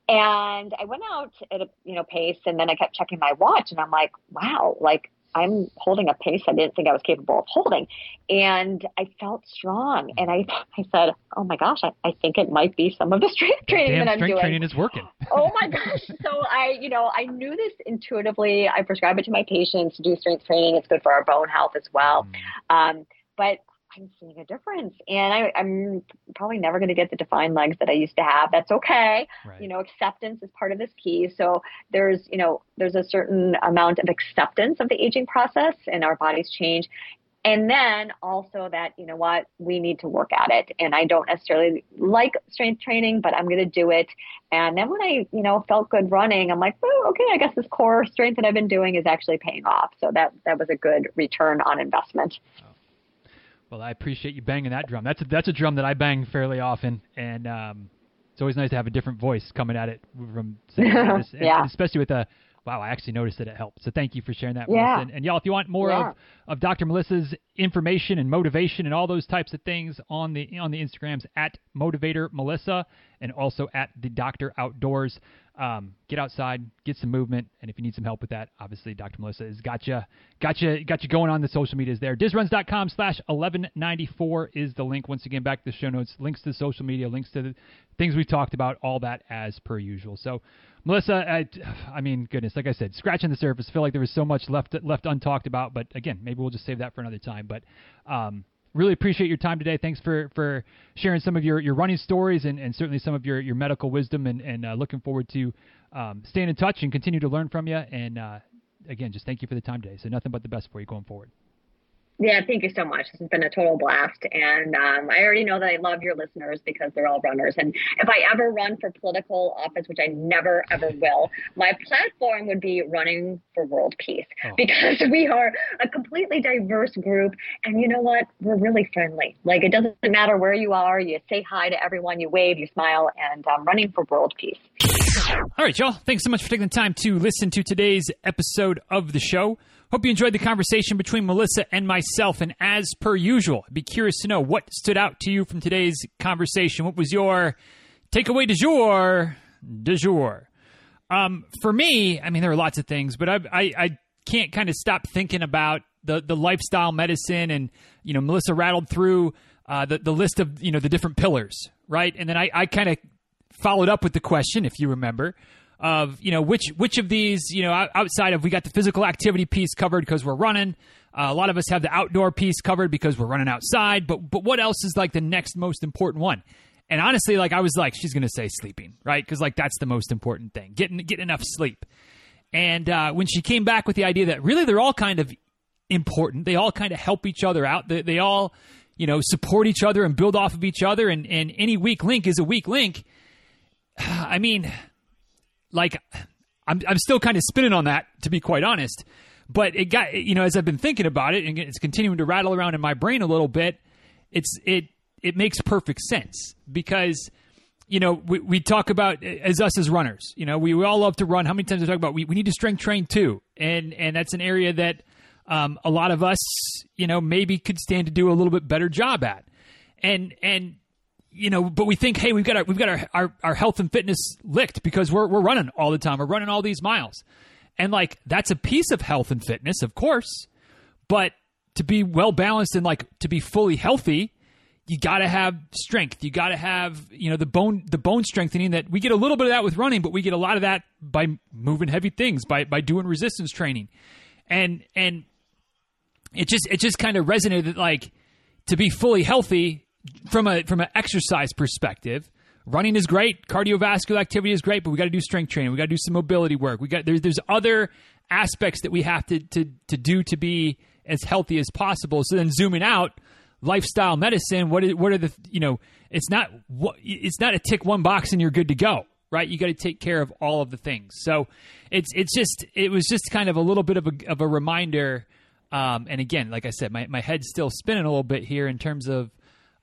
And I went out at a you know pace, and then I kept checking my watch, and I'm like, wow, like I'm holding a pace I didn't think I was capable of holding. And I felt strong. And I, I said, oh my gosh, I, I think it might be some of the strength training Damn that I'm strength doing. training is working. (laughs) oh my gosh. So I, you know, I knew this intuitively. I prescribe it to my patients to do strength training. It's good for our bone health as well. Mm. Um, but I'm seeing a difference. And I, am probably never going to get the defined legs that I used to have. That's okay. Right. You know, acceptance is part of this key. So there's, you know, there's a certain amount of acceptance of the aging process and our bodies change. And then also that, you know what, we need to work at it. And I don't necessarily like strength training, but I'm going to do it. And then when I, you know, felt good running, I'm like, oh, okay, I guess this core strength that I've been doing is actually paying off. So that, that was a good return on investment. Oh. Well, I appreciate you banging that drum. That's a, that's a drum that I bang fairly often, and um, it's always nice to have a different voice coming at it from (laughs) yeah. especially with a wow, I actually noticed that it helped. So thank you for sharing that yeah. And, and, y'all, if you want more yeah. of, of Dr. Melissa's information and motivation and all those types of things on the on the Instagrams at Motivator Melissa and also at the Doctor Outdoors. Um, get outside, get some movement, and if you need some help with that, obviously Dr. Melissa has got you, got you, got you going on the social medias there. DizRuns.com slash 1194 is the link. Once again, back to the show notes, links to social media, links to the things we talked about, all that as per usual. So, Melissa, I, I mean, goodness, like I said, scratching the surface. I feel like there was so much left left untalked about, but again, maybe we'll just save that for another time. But um, really appreciate your time today. Thanks for, for sharing some of your, your running stories and, and certainly some of your, your medical wisdom and, and uh, looking forward to um, staying in touch and continue to learn from you. And uh, again, just thank you for the time today. So nothing but the best for you going forward. Yeah, thank you so much. This has been a total blast. And um, I already know that I love your listeners because they're all runners. And if I ever run for political office, which I never, ever (laughs) will, my platform would be running for world peace oh. because we are a completely diverse group. And you know what? We're really friendly. Like, it doesn't matter where you are, you say hi to everyone, you wave, you smile, and um, running for world peace. All right, y'all. Thanks so much for taking the time to listen to today's episode of the show. Hope you enjoyed the conversation between Melissa and myself. And as per usual, I'd be curious to know what stood out to you from today's conversation. What was your takeaway du jour? Du jour. Um, for me, I mean, there are lots of things, but I, I, I can't kind of stop thinking about the, the lifestyle medicine. And, you know, Melissa rattled through uh, the, the list of, you know, the different pillars, right? And then I, I kind of followed up with the question, if you remember, of you know which which of these you know outside of we got the physical activity piece covered because we're running. Uh, a lot of us have the outdoor piece covered because we're running outside. But but what else is like the next most important one? And honestly, like I was like, she's gonna say sleeping, right? Because like that's the most important thing, getting getting enough sleep. And uh, when she came back with the idea that really they're all kind of important, they all kind of help each other out. They, they all you know support each other and build off of each other. And and any weak link is a weak link. (sighs) I mean, like I'm I'm still kind of spinning on that to be quite honest. But it got you know as I've been thinking about it and it's continuing to rattle around in my brain a little bit. It's it it makes perfect sense because you know we, we talk about as us as runners. You know we, we all love to run. How many times we talk about we, we need to strength train too, and and that's an area that um, a lot of us you know maybe could stand to do a little bit better job at. And and you know, but we think, hey, we've got our we've got our, our, our health and fitness licked because we're we're running all the time. We're running all these miles. And like that's a piece of health and fitness, of course. But to be well balanced and like to be fully healthy, you got to have strength. You got to have, you know, the bone the bone strengthening that we get a little bit of that with running, but we get a lot of that by moving heavy things, by by doing resistance training. And and it just it just kind of resonated like to be fully healthy from a from an exercise perspective, running is great, cardiovascular activity is great, but we got to do strength training. We got to do some mobility work. We got there's there's other aspects that we have to to to do to be as healthy as possible. So then zooming out, lifestyle medicine. What is, what are the you know? It's not what it's not a tick one box and you're good to go, right? You got to take care of all of the things. So it's it's just it was just kind of a little bit of a of a reminder. Um, and again, like I said, my my head's still spinning a little bit here in terms of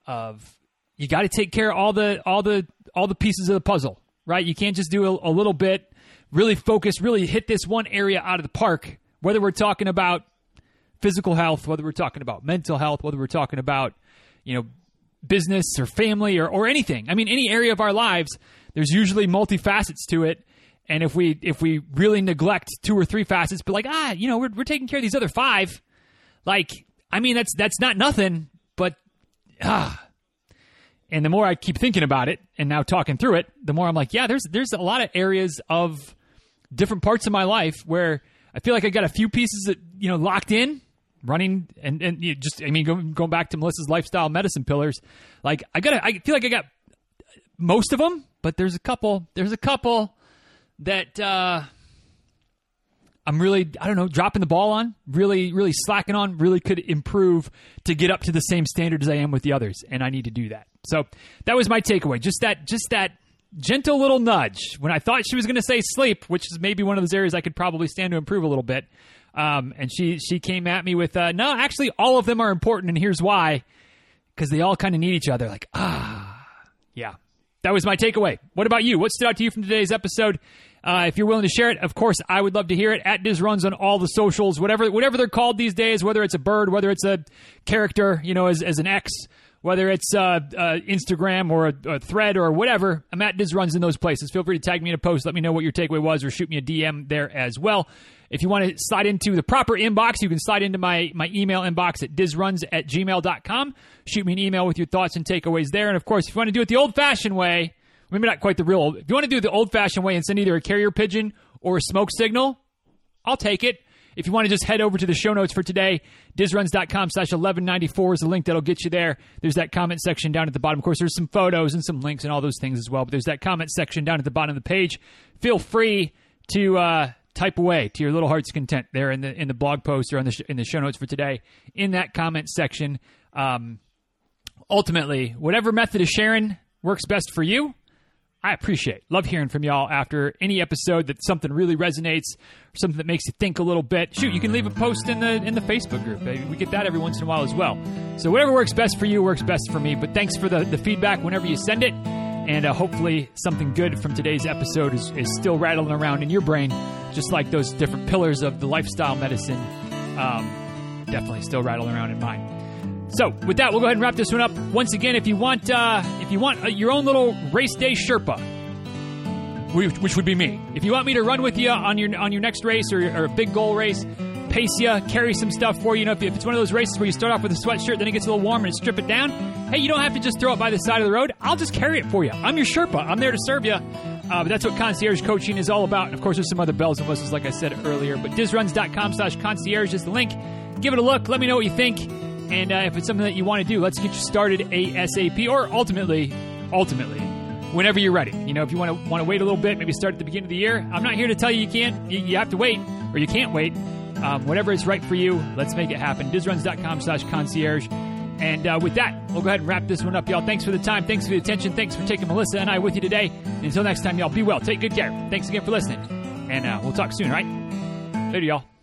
of you got to take care of all the all the all the pieces of the puzzle, right? You can't just do a, a little bit, really focus, really hit this one area out of the park. Whether we're talking about physical health, whether we're talking about mental health, whether we're talking about, you know, business or family or, or anything. I mean, any area of our lives, there's usually multifacets to it. And if we if we really neglect two or three facets, but like ah, you know, we're we're taking care of these other five, like I mean, that's that's not nothing, but ah. And the more I keep thinking about it and now talking through it, the more I'm like, yeah, there's there's a lot of areas of different parts of my life where I feel like I got a few pieces that you know locked in, running and and you just I mean going, going back to Melissa's lifestyle medicine pillars, like I got I feel like I got most of them, but there's a couple there's a couple that uh I'm really I don't know dropping the ball on, really really slacking on, really could improve to get up to the same standard as I am with the others, and I need to do that. So that was my takeaway. Just that just that gentle little nudge when I thought she was going to say sleep, which is maybe one of those areas I could probably stand to improve a little bit. Um, and she she came at me with, uh, no, actually, all of them are important, and here's why, because they all kind of need each other. Like, ah, yeah. That was my takeaway. What about you? What stood out to you from today's episode? Uh, if you're willing to share it, of course, I would love to hear it. At Diz Runs on all the socials, whatever whatever they're called these days, whether it's a bird, whether it's a character, you know, as, as an X, whether it's uh, uh, Instagram or a, a, thread or whatever. I'm at Diz Runs in those places. Feel free to tag me in a post. Let me know what your takeaway was or shoot me a DM there as well. If you want to slide into the proper inbox, you can slide into my, my email inbox at dizruns at gmail.com. Shoot me an email with your thoughts and takeaways there. And of course, if you want to do it the old fashioned way, maybe not quite the real if you want to do the old fashioned way and send either a carrier pigeon or a smoke signal, I'll take it. If you want to just head over to the show notes for today, dizruns.com slash 1194 is the link that'll get you there. There's that comment section down at the bottom. Of course, there's some photos and some links and all those things as well, but there's that comment section down at the bottom of the page. Feel free to uh, type away to your little heart's content there in the in the blog post or on the sh- in the show notes for today in that comment section. Um, ultimately, whatever method of sharing works best for you, I appreciate. Love hearing from y'all after any episode that something really resonates, something that makes you think a little bit. Shoot, you can leave a post in the in the Facebook group. We get that every once in a while as well. So whatever works best for you works best for me. But thanks for the, the feedback whenever you send it. And uh, hopefully something good from today's episode is, is still rattling around in your brain, just like those different pillars of the lifestyle medicine um, definitely still rattling around in mine. So, with that, we'll go ahead and wrap this one up. Once again, if you want, uh, if you want uh, your own little race day Sherpa, which would be me, if you want me to run with you on your on your next race or, or a big goal race, pace you, carry some stuff for you. You know, if, if, it's one of those races where you start off with a sweatshirt, then it gets a little warm and strip it down. Hey, you don't have to just throw it by the side of the road. I'll just carry it for you. I'm your Sherpa. I'm there to serve you. Uh, but that's what concierge coaching is all about. And of course, there's some other bells and whistles, like I said earlier. But dizruns.com slash concierge is the link. Give it a look. Let me know what you think. And uh, if it's something that you want to do, let's get you started ASAP or ultimately, ultimately, whenever you're ready. You know, if you want to want to wait a little bit, maybe start at the beginning of the year. I'm not here to tell you you can't. You, you have to wait or you can't wait. Um, whatever is right for you, let's make it happen. Dizruns.com slash concierge. And uh, with that, we'll go ahead and wrap this one up, y'all. Thanks for the time. Thanks for the attention. Thanks for taking Melissa and I with you today. And until next time, y'all, be well. Take good care. Thanks again for listening. And uh, we'll talk soon, right? Later, y'all.